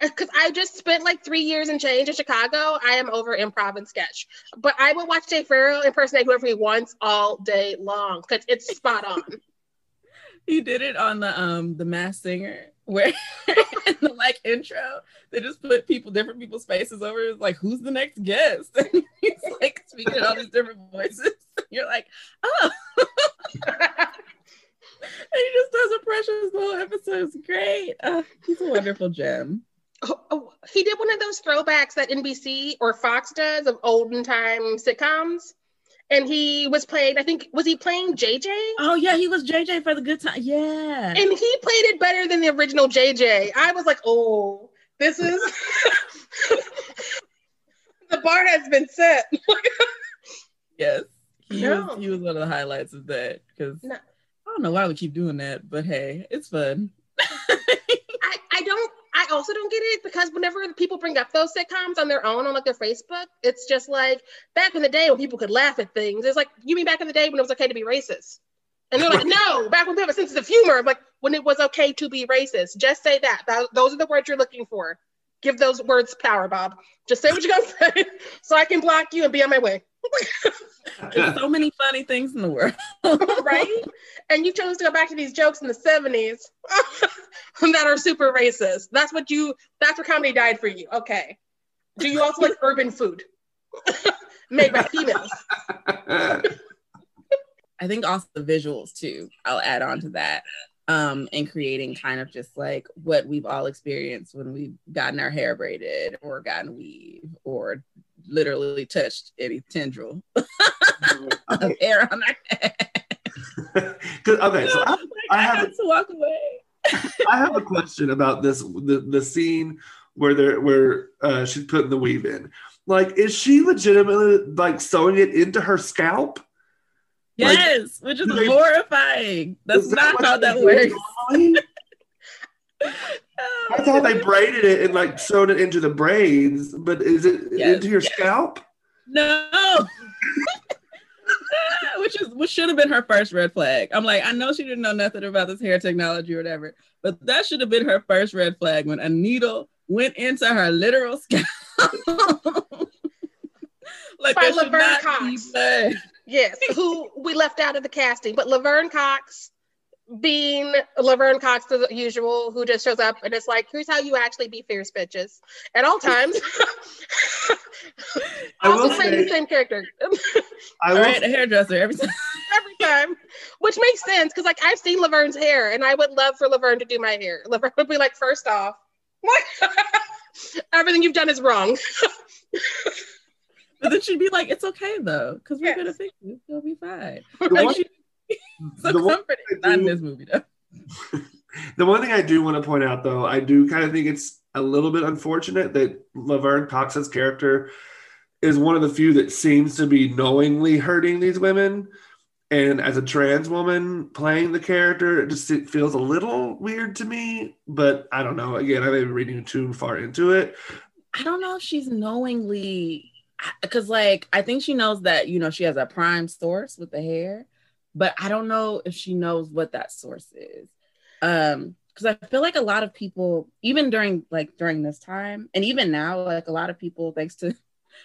Because I just spent like three years and change in Chicago. I am over improv and sketch. But I would watch Jay Pharoah impersonate whoever he wants all day long because it's spot on.
he did it on the um the Masked Singer where in the like intro they just put people different people's faces over. It's like who's the next guest? And he's like speaking in all these different voices. You're like oh. And he just does impressions the whole episode. It's great. Uh, he's a wonderful gem.
Oh, oh, he did one of those throwbacks that NBC or Fox does of olden time sitcoms. And he was playing, I think, was he playing JJ?
oh yeah he was jj for the good time yeah
And he played it better than the original JJ. I was like, oh, this is the bar has been set.
yes he,
No.
was, he was one of the highlights of that because
No.
i don't know why we keep doing that but hey it's fun
I, I don't I also don't get it because whenever people bring up those sitcoms on their own on like their Facebook, it's just like back in the day when people could laugh at things. It's like you mean back in the day when it was okay to be racist. And they're like, no, back when we have a sense of humor, like when it was okay to be racist. Just say that. That- those are the words you're looking for. Give those words power, Bob. Just say what you're gonna say so I can block you and be on my way.
there's so many funny things in the world
right? And you chose to go back to these jokes in the 70s that are super racist. That's what you, that's where comedy died for you. Okay. Do you also like urban food made by females?
I think also the visuals too. I'll add on to that. Um, and creating kind of just like what we've all experienced when we've gotten our hair braided or gotten weave or literally touched any tendril of hair on our head.
okay, so I,
Like,
I
I,
have
to walk away.
I have a question about this the, the scene where they're where uh, she's putting the weave in. Like, is she legitimately like sewing it into her scalp? Like,
Yes, which is
they-
horrifying. That's
Is
not
what
how that works.
Normally? I thought they braided it and like sewed it into the braids, but is it
Yes,
into your
yes.
scalp?
No. which is which should have been her first red flag. I'm like, I know she didn't know nothing about this hair technology or whatever, but that should have been her first red flag when a needle went into her literal scalp. like
By Laverne Cox. Yes, who we left out of the casting, but Laverne Cox being Laverne Cox as usual, who just shows up and it's like, here's how you actually be fierce bitches at all times.
I
also
will say-
the same character
I
All
will
right, a hairdresser every time.
every time, which makes sense because like I've seen Laverne's hair and I would love for Laverne to do my hair. Laverne would be like, first off, everything you've done is wrong.
But then she'd be like, "It's okay though, because we're
Yes.
gonna fix you. It'll be fine." Like she, so
the one
comforting.
I
Not in this movie though.
The one thing I do want to point out, though, I do kind of think it's a little bit unfortunate that Laverne Cox's character is one of the few that seems to be knowingly hurting these women. And as a trans woman playing the character, it just it feels a little weird to me. But I don't know. Again, I may be reading too far into it.
I don't know if she's knowingly because like I think she knows that you know she has a prime source with the hair, but I don't know if she knows what that source is. Um because I feel like a lot of people, even during like during this time, and even now, like a lot of people, thanks to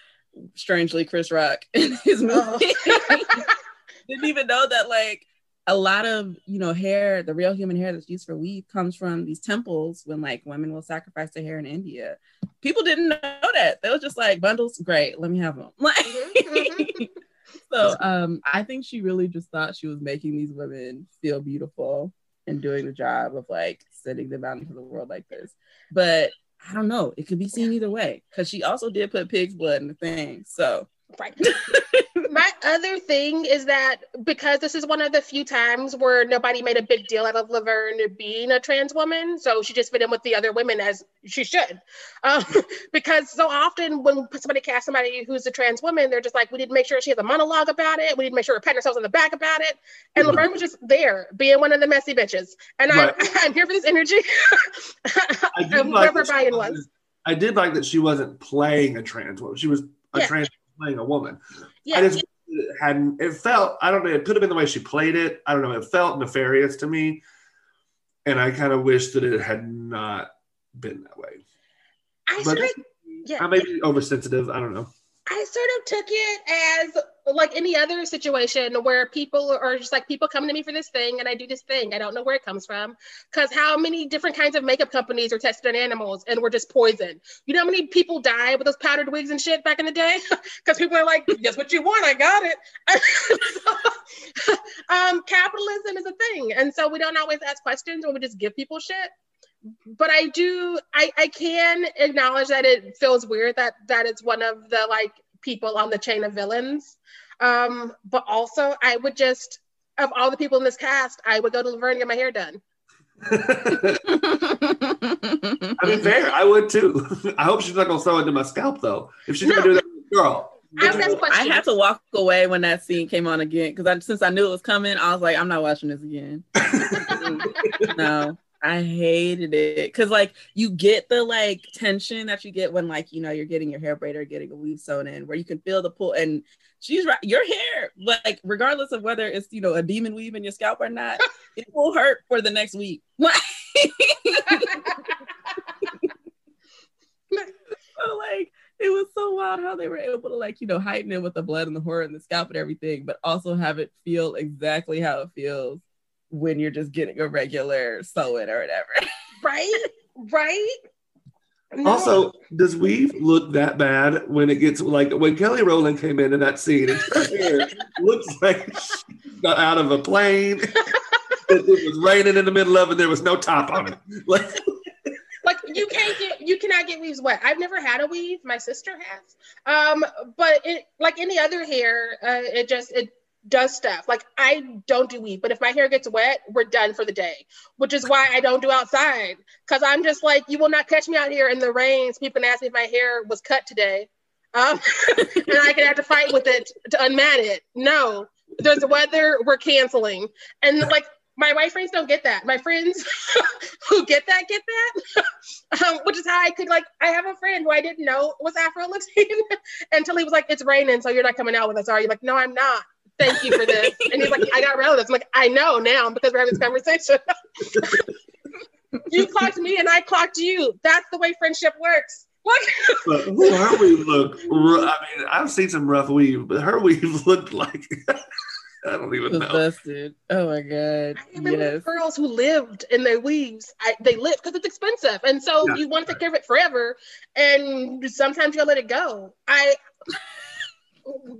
strangely Chris Rock in his movie, didn't even know that like a lot of you know hair, the real human hair that's used for weave comes from these temples when like women will sacrifice their hair in India. People didn't know that. They were just like bundles, great, let me have them. Like,
Mhm,
so um, I think she really just thought she was making these women feel beautiful and doing the job of like sending them out into the world like this. But I don't know. It could be seen either way because she also did put pig's blood in the thing. So
Right. my other thing is that because this is one of the few times where nobody made a big deal out of Laverne being a trans woman, so she just fit in with the other women as she should. Um, because so often when somebody casts somebody who's a trans woman, they're just like, we need to make sure she has a monologue about it. We need to make sure we're patting ourselves on the back about it. And. Laverne was just there, being one of the messy bitches. And right. I'm, I'm here for this energy.
I like was. I did like that she wasn't playing a trans woman. She was a yeah. trans playing a woman. Yeah. I just hadn't it felt I don't know, it could have been the way she played it. I don't know, it felt nefarious to me. And I kind of wish that it had not been that way.
I but sort of,
yeah. I may be oversensitive. I don't know.
I sort of took it as like any other situation where people are just like people come to me for this thing and I do this thing. I don't know where it comes from. Cause how many different kinds of makeup companies are tested on animals and were just poisoned? You know how many people die with those powdered wigs and shit back in the day? Cause people are like, guess what you want? I got it. um, capitalism is a thing. And so we don't always ask questions or we just give people shit but I do I, I can acknowledge that it feels weird that that it's one of the like people on the chain of villains. Um, but also I would just of all the people in this cast, I would go to Laverne and get my hair done.
I mean, fair. I would too. I hope she's not gonna sew into my scalp though. If she's no. gonna do that, girl.
I, I had to walk away when that scene came on again because I, since I knew it was coming, I was like, I'm not watching this again. no, I hated it. Because like you get the like tension that you get when like you know you're getting your hair braided or getting a weave sewn in where you can feel the pull and she's right your hair like regardless of whether it's you know a demon weave in your scalp or not it will hurt for the next week. So like it was so wild how they were able to like you know heighten it with the blood and the horror and the scalp and everything but also have it feel exactly how it feels when you're just getting a regular sewing or whatever.
Right? Right?
No. Also, does weave look that bad when it gets like when Kelly Rowland came in in that scene and her hair looks like she got out of a plane. it, was raining in the middle of it. There was no top on it. Like,
like you can't get you cannot get weaves wet. I've never had a weave. My sister has. Um, but it like any other hair, uh, it just it does stuff. Like I don't do weave, but if my hair gets wet, we're done for the day. Which is why I don't do outside. Cause I'm just like, you will not catch me out here in the rain. People ask me if my hair was cut today. Um, and I can have to fight with it to unmat it. No, there's weather, we're canceling. And like my white friends don't get that. My friends who get that get that, um, which is how I could like. I have a friend who I didn't know was Afro Latin until he was like, "It's raining, so you're not coming out with us, are you?" Like, no, I'm not thank you for this. And he's like, I got relatives. I'm like, I know now because we're having this conversation. you clocked me and I clocked you. That's the way friendship works.
Look. but her weave looked, I mean, I've seen some rough weave, but her weave looked like, I don't even know.
Busted. Oh my God.
I remember yes. girls who lived in their weaves. I, they lived because it's expensive. And so yeah. you want to take care of it forever. And sometimes you gotta let it go. I,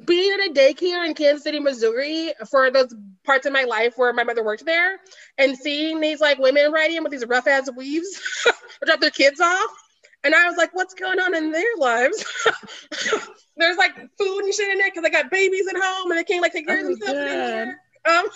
being in a daycare in Kansas City, Missouri, for those parts of my life where my mother worked there, and seeing these like women riding with these rough ass weaves drop their kids off. And I was like, what's going on in their lives? There's like food and shit in there because they got babies at home and they can't like take care oh, of themselves. Um,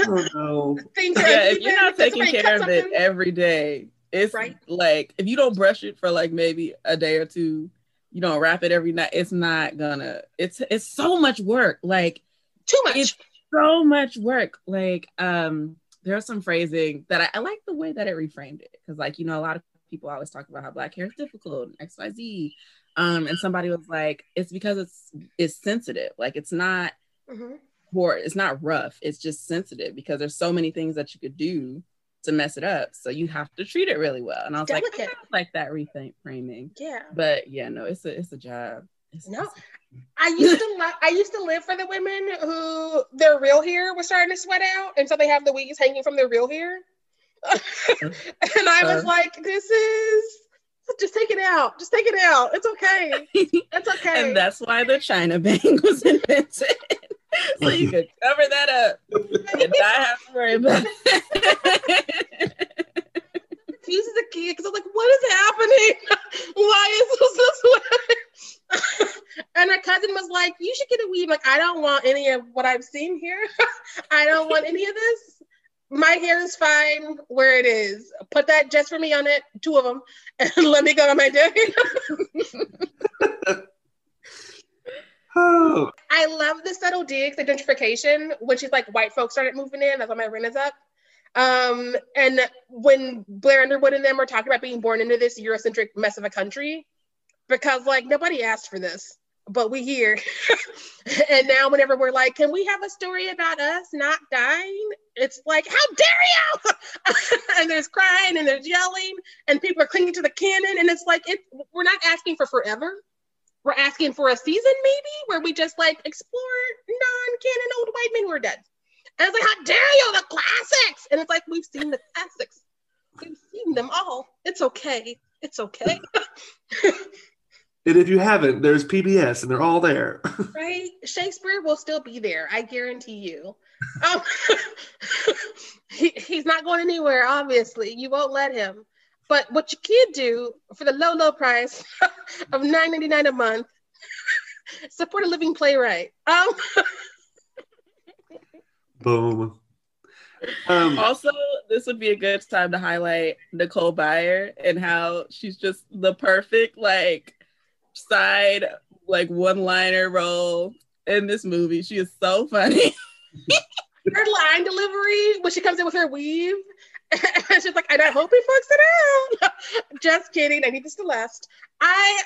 oh no. yeah, if you're not taking care of it every day, it's right? like if you don't brush it for like maybe a day or two, you don't wrap it every night, it's not gonna. It's it's so much work. Like
too much. It's
so much work. Like um, there's some phrasing that I, I like the way that it reframed it because like you know a lot of people always talk about how black hair is difficult and X Y Z. Um, and somebody was like, it's because it's it's sensitive. Like it's not. Mm-hmm. Or it's not rough. It's just sensitive because there's so many things that you could do to mess it up. So you have to treat it really well. And I was Delicate. like, I like that rethink framing.
Yeah.
But yeah, no, it's a it's a job. It's,
no. I used to li- I used to live for the women who their real hair was starting to sweat out, and so they have the weeds hanging from their real hair. and I was uh, like, this is just take it out. Just take it out. It's okay. It's okay.
and that's why the China bang was invented. so you could cover that up and not have to worry about it.
Confuses the kid because I'm like, what is happening? Why is this this way? and her cousin was like, like, you should get a weave. Like, I don't want any of what I've seen here. I don't want any of this. My hair is fine where it is. Put that just for me on it, two of them, and let me go on my day. I love the subtle digs, the gentrification, when she's like, white folks started moving in. That's why my rent is up. Um, and when Blair Underwood and them were talking about being born into this Eurocentric mess of a country, because like nobody asked for this, but we here. and now whenever we're like, can we have a story about us not dying? It's like, how dare you? and there's crying and there's yelling and people are clinging to the cannon. And it's like, it, we're not asking for forever we're asking for a season maybe where we just like explore non-canon old white men who are dead. And it's like, how dare you, the classics? And it's like, we've seen the classics. We've seen them all. It's okay. It's okay.
and if you haven't, there's PBS, and they're all there.
right? Shakespeare will still be there. I guarantee you. Um, he, he's not going anywhere. Obviously, you won't let him. But what you can do for the low, low price of $9.99 a month, support a living playwright. Um,
Boom.
Um, also, this would be a good time to highlight Nicole Byer and how she's just the perfect like side like one-liner role in this movie. She is so funny.
her line delivery when she comes in with her weave and she's like, and I hope he fucks it out. Just kidding. I need this to last. I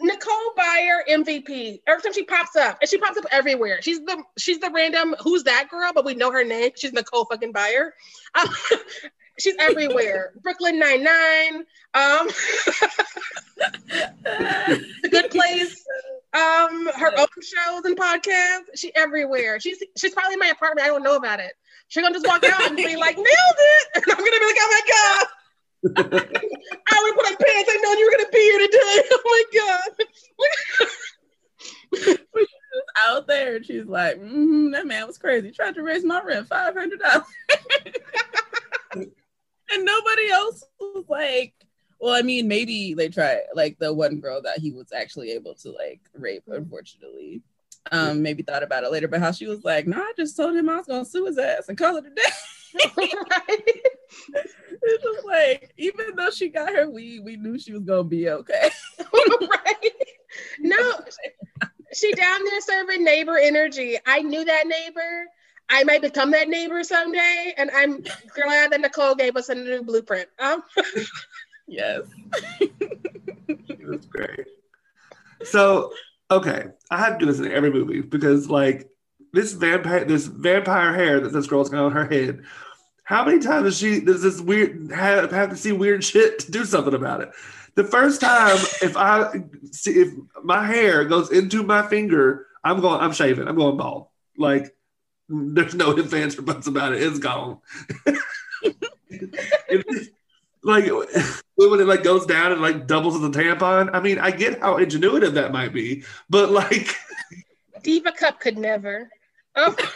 Nicole Byer MVP. Every time she pops up, and she pops up everywhere. She's the she's the random who's that girl, but we know her name. She's Nicole fucking Byer. Um, she's everywhere. Brooklyn Nine Nine. Um, the Good Place. Um, her own shows and podcasts. She everywhere. She's she's probably in my apartment. I don't know about it. She's gonna just walk out and be like, nailed it. And I'm gonna be like, oh my God. I would put on pants. I know you were gonna be here today.
Oh my God. she's out there and she's like, mm-hmm, that man was crazy. Tried to raise my rent five hundred dollars. and nobody else was like, well, I mean, maybe they tried like the one girl that he was actually able to like rape, unfortunately um, maybe thought about it later, but how she was like, no, I just told him I was gonna sue his ass and call it a day. it was like, even though she got her weed, we knew she was gonna be okay. right?
No, she down there serving neighbor energy. I knew that neighbor. I might become that neighbor someday, and I'm glad that Nicole gave us a new blueprint. Um.
yes,
it was great. So okay, I have to do this in every movie because like this vampire, this vampire hair that this girl's got on her head. How many times does she does this weird have, have to see weird shit to do something about it? The first time, if I see if my hair goes into my finger, I'm going, I'm shaving, I'm going bald. Like there's no ifs, ands, or buts about it. It's gone. like when it like goes down and like doubles as a tampon. I mean, I get how ingenuitive that might be, but like
Diva Cup could never. Oh.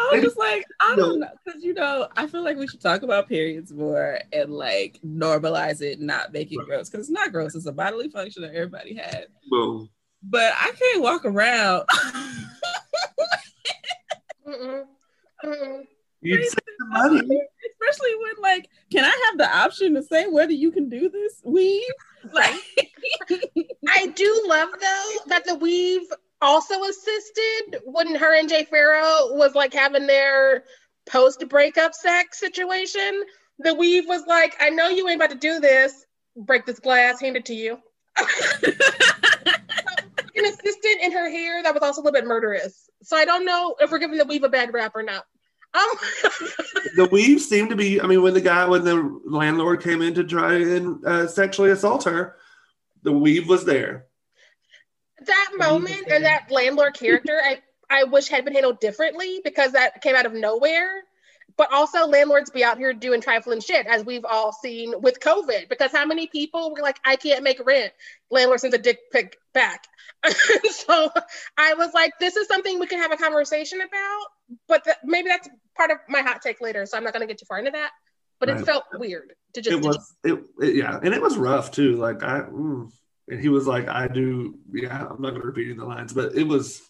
I was just like, I don't know, because you know, I feel like we should talk about periods more and like normalize it, not make it gross, because it's not gross. It's a bodily function that everybody has.
Boom.
But I can't walk around.
Mm-mm. Mm-mm. You'd save the money.
Especially when, like, can I have the option to say whether you can do this weave? Like,
I do love though that the weave also assisted when her and Jay Pharoah was like having their post breakup sex situation. The weave was like, I know you ain't about to do this. Break this glass, hand it to you. An assistant in her hair that was also a little bit murderous. So I don't know if we're giving the weave a bad rap or not. Um,
the weave seemed to be. I mean, when the guy, when the landlord came in to try and uh, sexually assault her, the weave was there.
That moment and that landlord character, I I wish had been handled differently because that came out of nowhere. But also, landlords be out here doing trifling shit, as we've all seen with COVID. Because how many people were like, I can't make rent? Landlord sends a dick pic back. so I was like, this is something we can have a conversation about. But th- maybe that's part of my hot take later. So I'm not going to get too far into that. But right. it felt weird to just.
It was, it, it, yeah. And it was rough too. Like, I, mm, and he was like, "I do." Yeah, I'm not going to repeat the lines, but it was.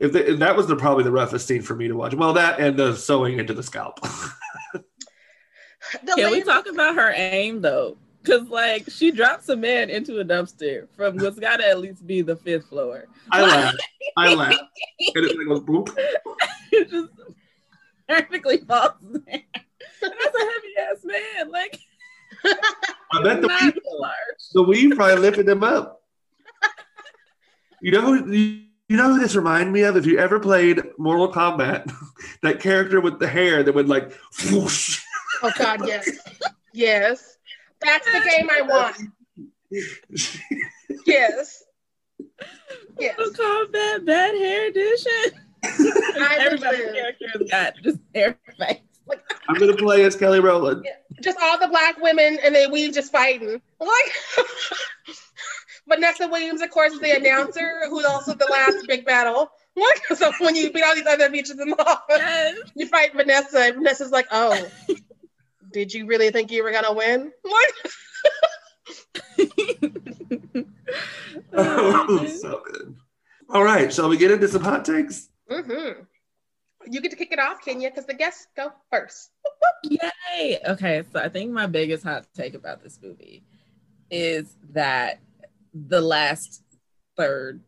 If, they, if that was the probably the roughest scene for me to watch. Well, that and the sewing into the scalp.
the Can we talk about her aim though? Because like she drops a man into a dumpster from what's got to at least be the fifth floor.
I laugh. I laugh. And it goes boop.
it just perfectly falls there. that's a heavy ass man. Like
I bet the weave, the weave probably lifted him up. You know who you, you know who this reminded me of? If you ever played Mortal Kombat, that character with the hair that would like whoosh.
Oh God, yes. Yes. That's the game I want. yes.
Yes. Mortal Kombat bad hair edition. Everybody's character's got just hair face.
Like, I'm gonna play as Kelly Rowland.
Just all the black women, and then we just fighting. Like Vanessa Williams, of course, is the announcer, who's also the last big battle. What? So when you beat all these other beaches in the office, yes. you fight Vanessa, and Vanessa's like, "Oh, did you really think you were gonna win?" What?
oh, so good. All right, shall we get into some hot takes?
Mm-hmm. You get to kick it off, Kenya, because the guests go first.
Yay! Okay, so I think my biggest hot take about this movie is that the last third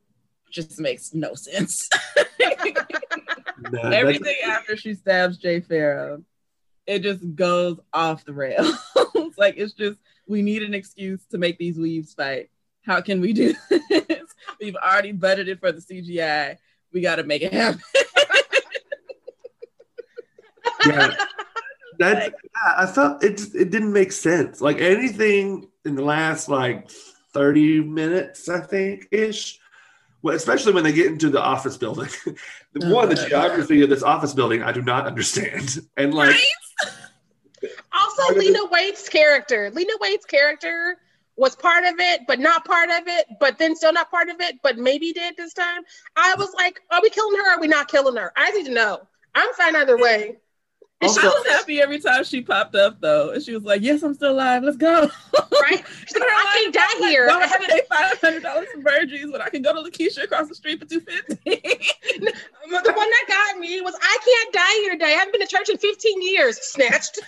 just makes no sense. Everything after she stabs Jay Pharoah, it just goes off the rails. like it's just we need an excuse to make these weaves fight. How can we do this? We've already budgeted for the CGI. We got to make it happen.
yeah, that I felt it. It didn't make sense. Like anything in the last like thirty minutes, I think ish. Well, especially when they get into the office building. the one, the uh-huh. geography of this office building, I do not understand. And like,
right? also Lena Waithe's character. Lena Waithe's character was part of it, but not part of it, but then still not part of it, but maybe did this time. I was like, are we killing her? Or are we not killing her? I need to know. I'm fine either way.
Also, I was happy every time she popped up though, and she was like, "Yes, I'm still alive. Let's go."
Right? She's like, I can't die here.
I haven't paid five hundred dollars for Virgins, but I can go to Lakeisha across the street for two fifty.
the one that got me was, "I can't die here today. I haven't been to church in fifteen years." Snatched.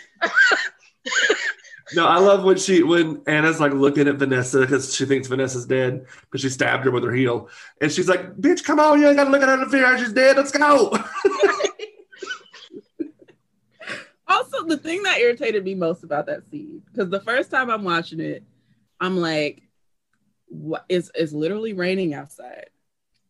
no, I love when she when Anna's like looking at Vanessa because she thinks Vanessa's dead because she stabbed her with her heel, and she's like, "Bitch, come on, you ain't gotta look at her and figure out she's dead. Let's go."
also, the thing that irritated me most about that scene, because the first time I'm watching it, I'm like, what is it's literally raining outside.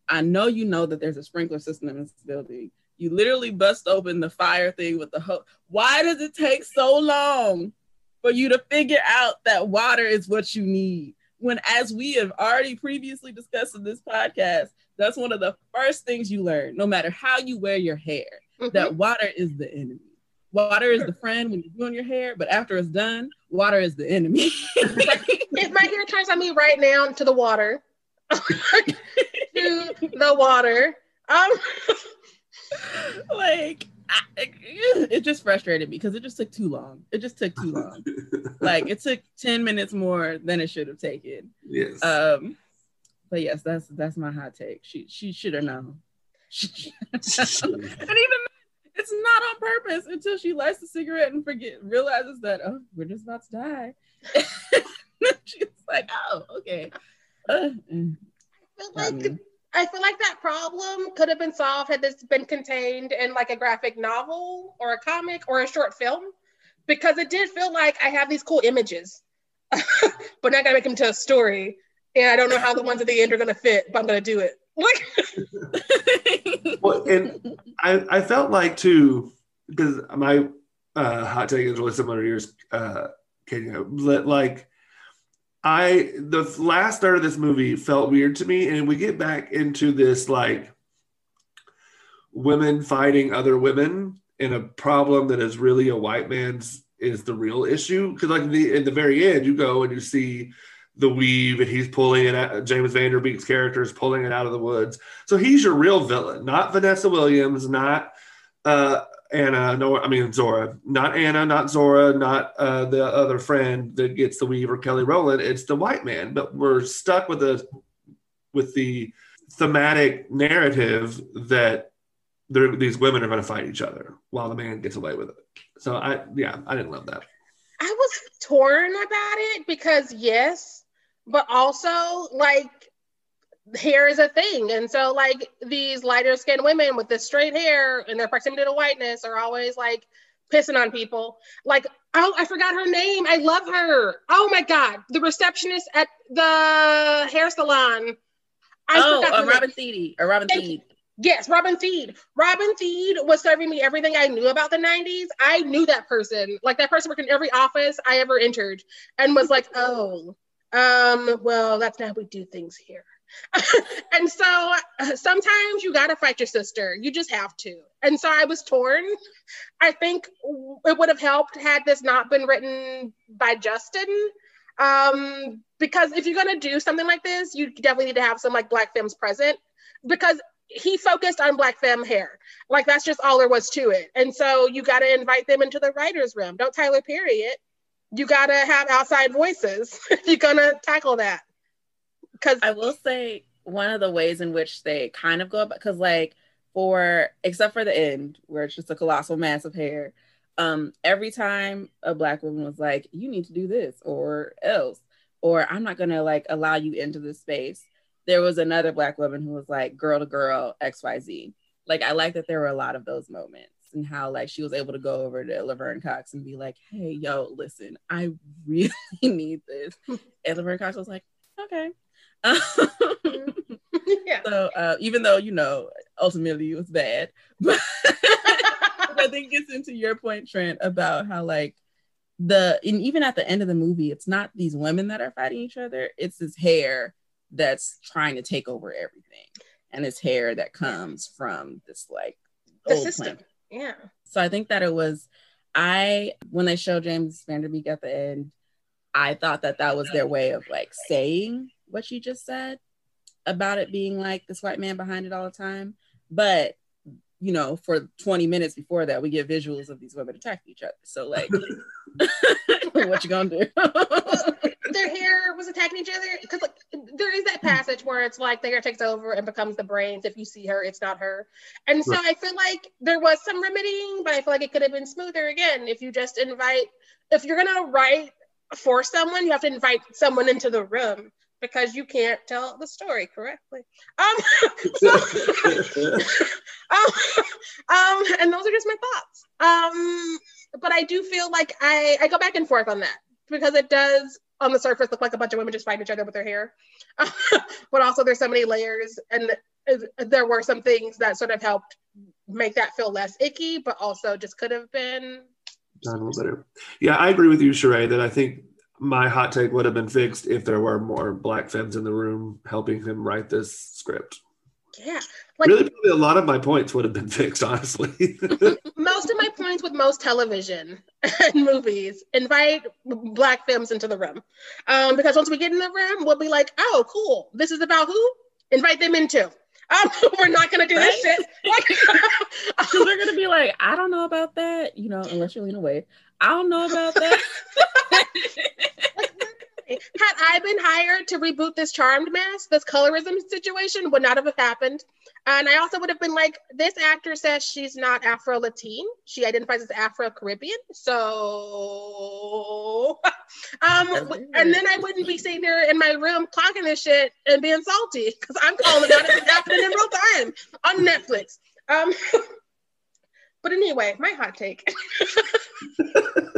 I know you know that there's a sprinkler system in this building. You literally bust open the fire thing with the hose. Why does it take so long for you to figure out that water is what you need? When, as we have already previously discussed in this podcast, that's one of the first things you learn, no matter how you wear your hair, mm-hmm. that water is the enemy. Water is the friend when you're doing your hair, but after it's done, water is the enemy.
if my hair turns on me right now to the water, to the water, um,
like I, it just frustrated me because it just took too long. It just took too long. like it took ten minutes more than it should have taken.
Yes.
Um, but yes, that's that's my hot take. She she should have known. and even it's not on purpose until she lights the cigarette and forget realizes that oh we're just about to die. She's like, oh, okay. Uh,
mm. I feel like I feel like that problem could have been solved had this been contained in like a graphic novel or a comic or a short film, because it did feel like I have these cool images, but not gonna make them to a story, and I don't know how the ones at the end are gonna fit, but I'm gonna do it.
well, and I, I felt like too because my uh, hot take is really similar to yours, uh, Kenya. Like I the last third of this movie felt weird to me, and we get back into this like women fighting other women in a problem that is really a white man's is the real issue. Because like the in the very end, you go and you see the weave and he's pulling it out james Van Der Beek's character is pulling it out of the woods so he's your real villain not vanessa williams not uh Anna, no, I mean Zora, not Anna, not Zora, not uh, the other friend that gets the weaver, Kelly Rowland. It's the white man, but we're stuck with the with the thematic narrative that these women are going to fight each other while the man gets away with it. So I, yeah, I didn't love that.
I was torn about it because yes, but also like hair is a thing. And so like these lighter skinned women with this straight hair and their proximity to whiteness are always like pissing on people. Like, oh, I forgot her name. I love her. Oh my God. The receptionist at the hair salon.
I oh, uh, Robin Thede or Robin Thede.
Yes, Robin Thede. Robin Thede was serving me everything I knew about the 90s. I knew that person. Like that person worked in every office I ever entered and was like, oh, um, well, that's not how we do things here. and so uh, sometimes you gotta fight your sister. You just have to. And so I was torn. I think it would have helped had this not been written by Justin. Um, because if you're gonna do something like this, you definitely need to have some like black femmes present because he focused on black femme hair. Like that's just all there was to it. And so you gotta invite them into the writer's room. Don't Tyler Perry it. You gotta have outside voices. If you're gonna tackle that.
Because I will say one of the ways in which they kind of go about because like for except for the end where it's just a colossal mass of hair um every time a black woman was like you need to do this or else or i'm not gonna like allow you into this space there was another black woman who was like girl to girl xyz like i like that there were a lot of those moments and how like she was able to go over to laverne cox and be like hey yo listen i really need this and laverne cox was like okay yeah. So uh, even though you know ultimately it was bad, but I think gets into your point, Trent, about how like the and even at the end of the movie, it's not these women that are fighting each other; it's this hair that's trying to take over everything, and this hair that comes from this like
the system. Planet. Yeah.
So I think that it was I when they show James Van Der Beek at the end, I thought that that was their way of like saying what you just said about it being like this white man behind it all the time. But you know, for 20 minutes before that, we get visuals of these women attacking each other. So like what you gonna do?
Their hair was attacking each other because like there is that passage where it's like the hair takes over and becomes the brains. If you see her, it's not her. And so right. I feel like there was some remedying, but I feel like it could have been smoother again if you just invite if you're gonna write for someone, you have to invite someone into the room because you can't tell the story correctly. Um, so, um, um, and those are just my thoughts. Um, but I do feel like I, I go back and forth on that because it does on the surface look like a bunch of women just fighting each other with their hair. but also there's so many layers and there were some things that sort of helped make that feel less icky, but also just could have been
done a little better. Yeah, I agree with you, Sharai, that I think my hot take would have been fixed if there were more black femmes in the room helping him write this script.
Yeah.
Like, really, probably a lot of my points would have been fixed, honestly.
most of my points with most television and movies invite black films into the room. Um, because once we get in the room, we'll be like, oh, cool. This is about who? Invite them into." Um, we're not gonna do right? this shit.
Like, they're gonna be like, I don't know about that, you know, unless you lean away. I don't know about that.
Had I been hired to reboot this charmed mess, this colorism situation would not have happened. And I also would have been like, this actor says she's not Afro Latin. She identifies as Afro Caribbean. So, um, and then I wouldn't be sitting there in my room clocking this shit and being salty because I'm calling out it's happening in real time on Netflix. Um, but anyway, my hot take.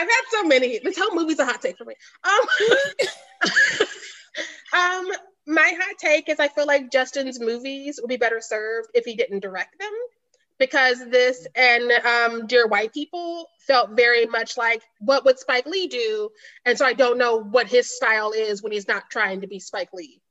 I've had so many. This whole movie's a hot take for me. Um, um, my hot take is I feel like Justin's movies would be better served if he didn't direct them because this and um, Dear White People felt very much like what would Spike Lee do? And so I don't know what his style is when he's not trying to be Spike Lee.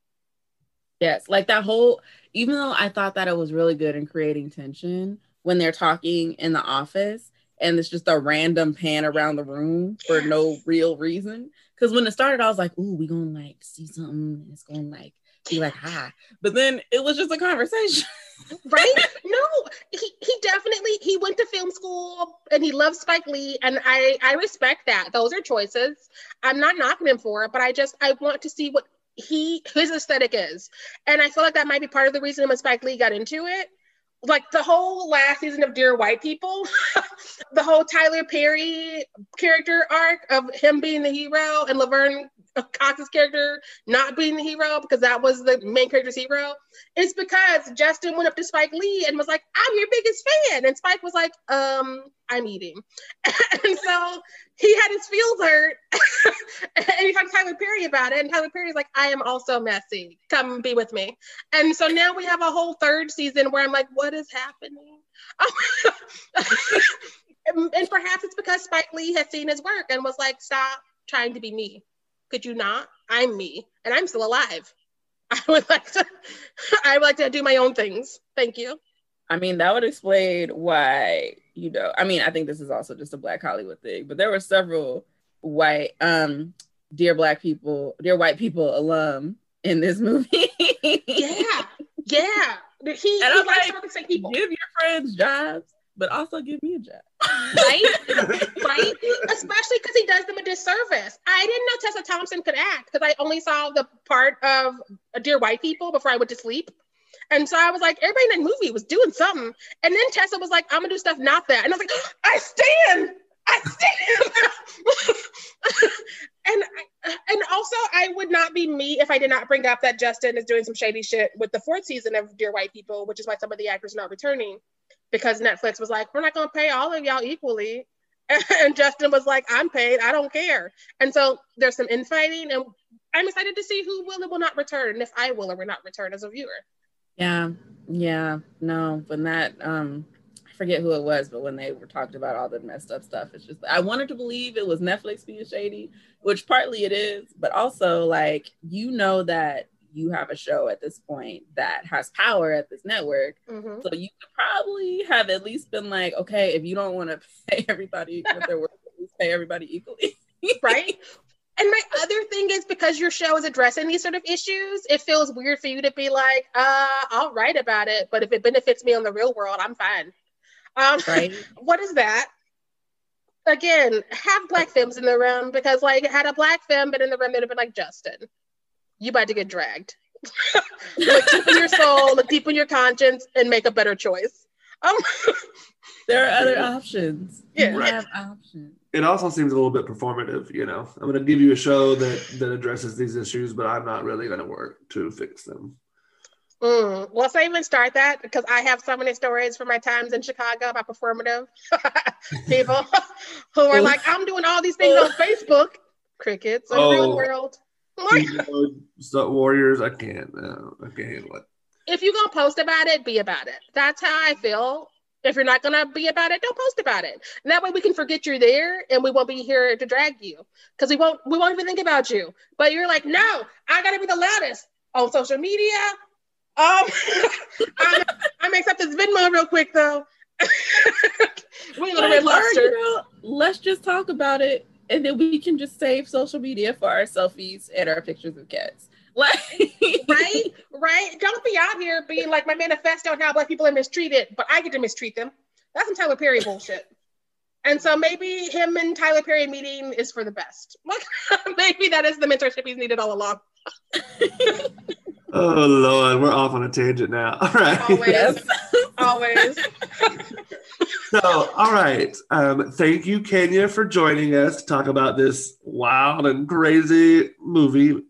Yes, like that whole, even though I thought that it was really good in creating tension when they're talking in the office, and it's just a random pan around the room for no real reason. Because when it started, I was like, "Ooh, we gonna like see something. It's gonna like be like, hi. But then it was just a conversation.
right? No, he he definitely he went to film school and he loves Spike Lee, and I I respect that. Those are choices. I'm not knocking him for it, but I just I want to see what he his aesthetic is, and I feel like that might be part of the reason when Spike Lee got into it. Like the whole last season of Dear White People, the whole Tyler Perry character arc of him being the hero and Laverne Cox's character not being the hero because that was the main character's hero It's because Justin went up to Spike Lee and was like, I'm your biggest fan. And Spike was like, um, I'm eating. and so he had his feels hurt. and he talked to Tyler Perry about it. And Tyler Perry's like, I am also messy. Come be with me. And so now we have a whole third season where I'm like, what is happening? and perhaps it's because Spike Lee has seen his work and was like, stop trying to be me. Could you not? I'm me and I'm still alive. I would like to I would like to do my own things. Thank you.
I mean, that would explain why, you know, I mean, I think this is also just a black Hollywood thing, but there were several white um dear black people, dear white people alum in this movie.
yeah. Yeah. He, he
and I'm
likes
like,
to say people.
Give your friends jobs but also give me a job.
Right? right? Especially because he does them a disservice. I didn't know Tessa Thompson could act because I only saw the part of uh, Dear White People before I went to sleep. And so I was like, everybody in that movie was doing something. And then Tessa was like, I'm gonna do stuff not that. And I was like, I stand. I stand. and and also I would not be me if I did not bring up that Justin is doing some shady shit with the fourth season of Dear White People, which is why some of the actors are not returning because Netflix was like, we're not going to pay all of y'all equally. And Justin was like, I'm paid. I don't care. And so there's some infighting, and I'm excited to see who will and will not return, and if I will or will not return as a viewer.
Yeah, yeah, no, when that um, I forget who it was, but when they were talking about all the messed up stuff, it's just I wanted to believe it was Netflix being shady, which partly it is, but also like you know that you have a show at this point that has power at this network. Mm-hmm. So you could probably have at least been like, okay, if you don't want to pay everybody what they're worth, at least pay everybody equally.
right. And my other thing is because your show is addressing these sort of issues, it feels weird for you to be like, uh, I'll write about it, but if it benefits me in the real world, I'm fine. Um, right. what is that? Again, have black films in the room because, like, had a black film been in the room, they'd have been like Justin you about to get dragged. look deep in your soul, look deep in your conscience, and make a better choice. Um,
there are other options.
Yeah,
you have options.
It also seems a little bit performative. You know, I'm going to give you a show that that addresses these issues, but I'm not really going to work to fix them.
Mm, let's not even start that because I have so many stories from my times in Chicago about performative people who are like, I'm doing all these things on Facebook. Crickets in oh. the real world.
What? Warriors, I can't. No, I can't handle it.
If you're gonna post about it, be about it. That's how I feel. If you're not gonna be about it, don't post about it. And that way we can forget you're there and we won't be here to drag you. Because we won't we won't even think about you. But you're like, no, I gotta be the loudest on social media. Um I'm, I'm accept this Venmo real quick though.
We're gonna red lobster. You let's just talk about it and then we can just save social media for our selfies and our pictures of cats.
Like, right, right. Don't be out here being like my manifesto on how black people are mistreated, but I get to mistreat them. That's some Tyler Perry bullshit. And so maybe him and Tyler Perry meeting is for the best. maybe that is the mentorship he's needed all along.
oh Lord, we're off on a tangent now. All right.
Always. Always.
so, all right. Um, thank you, Kenya, for joining us to talk about this wild and crazy movie.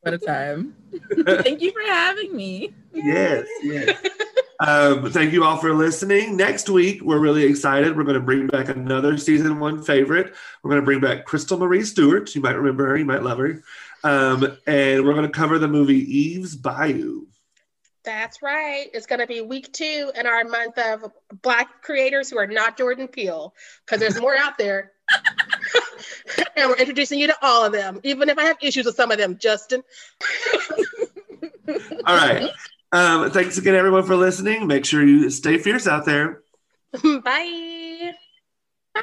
What a time. thank you for having me.
Yes, yes. Um, thank you all for listening. Next week, we're really excited. We're going to bring back another season one favorite. We're going to bring back Crystal Marie Stewart. You might remember her, you might love her. Um, and we're going to cover the movie Eve's Bayou.
That's right. It's going to be week two in our month of Black creators who are not Jordan Peele, because there's more out there. and we're introducing you to all of them, even if I have issues with some of them, Justin.
all right. Um, thanks again, everyone, for listening. Make sure you stay fierce out there.
Bye. Bye.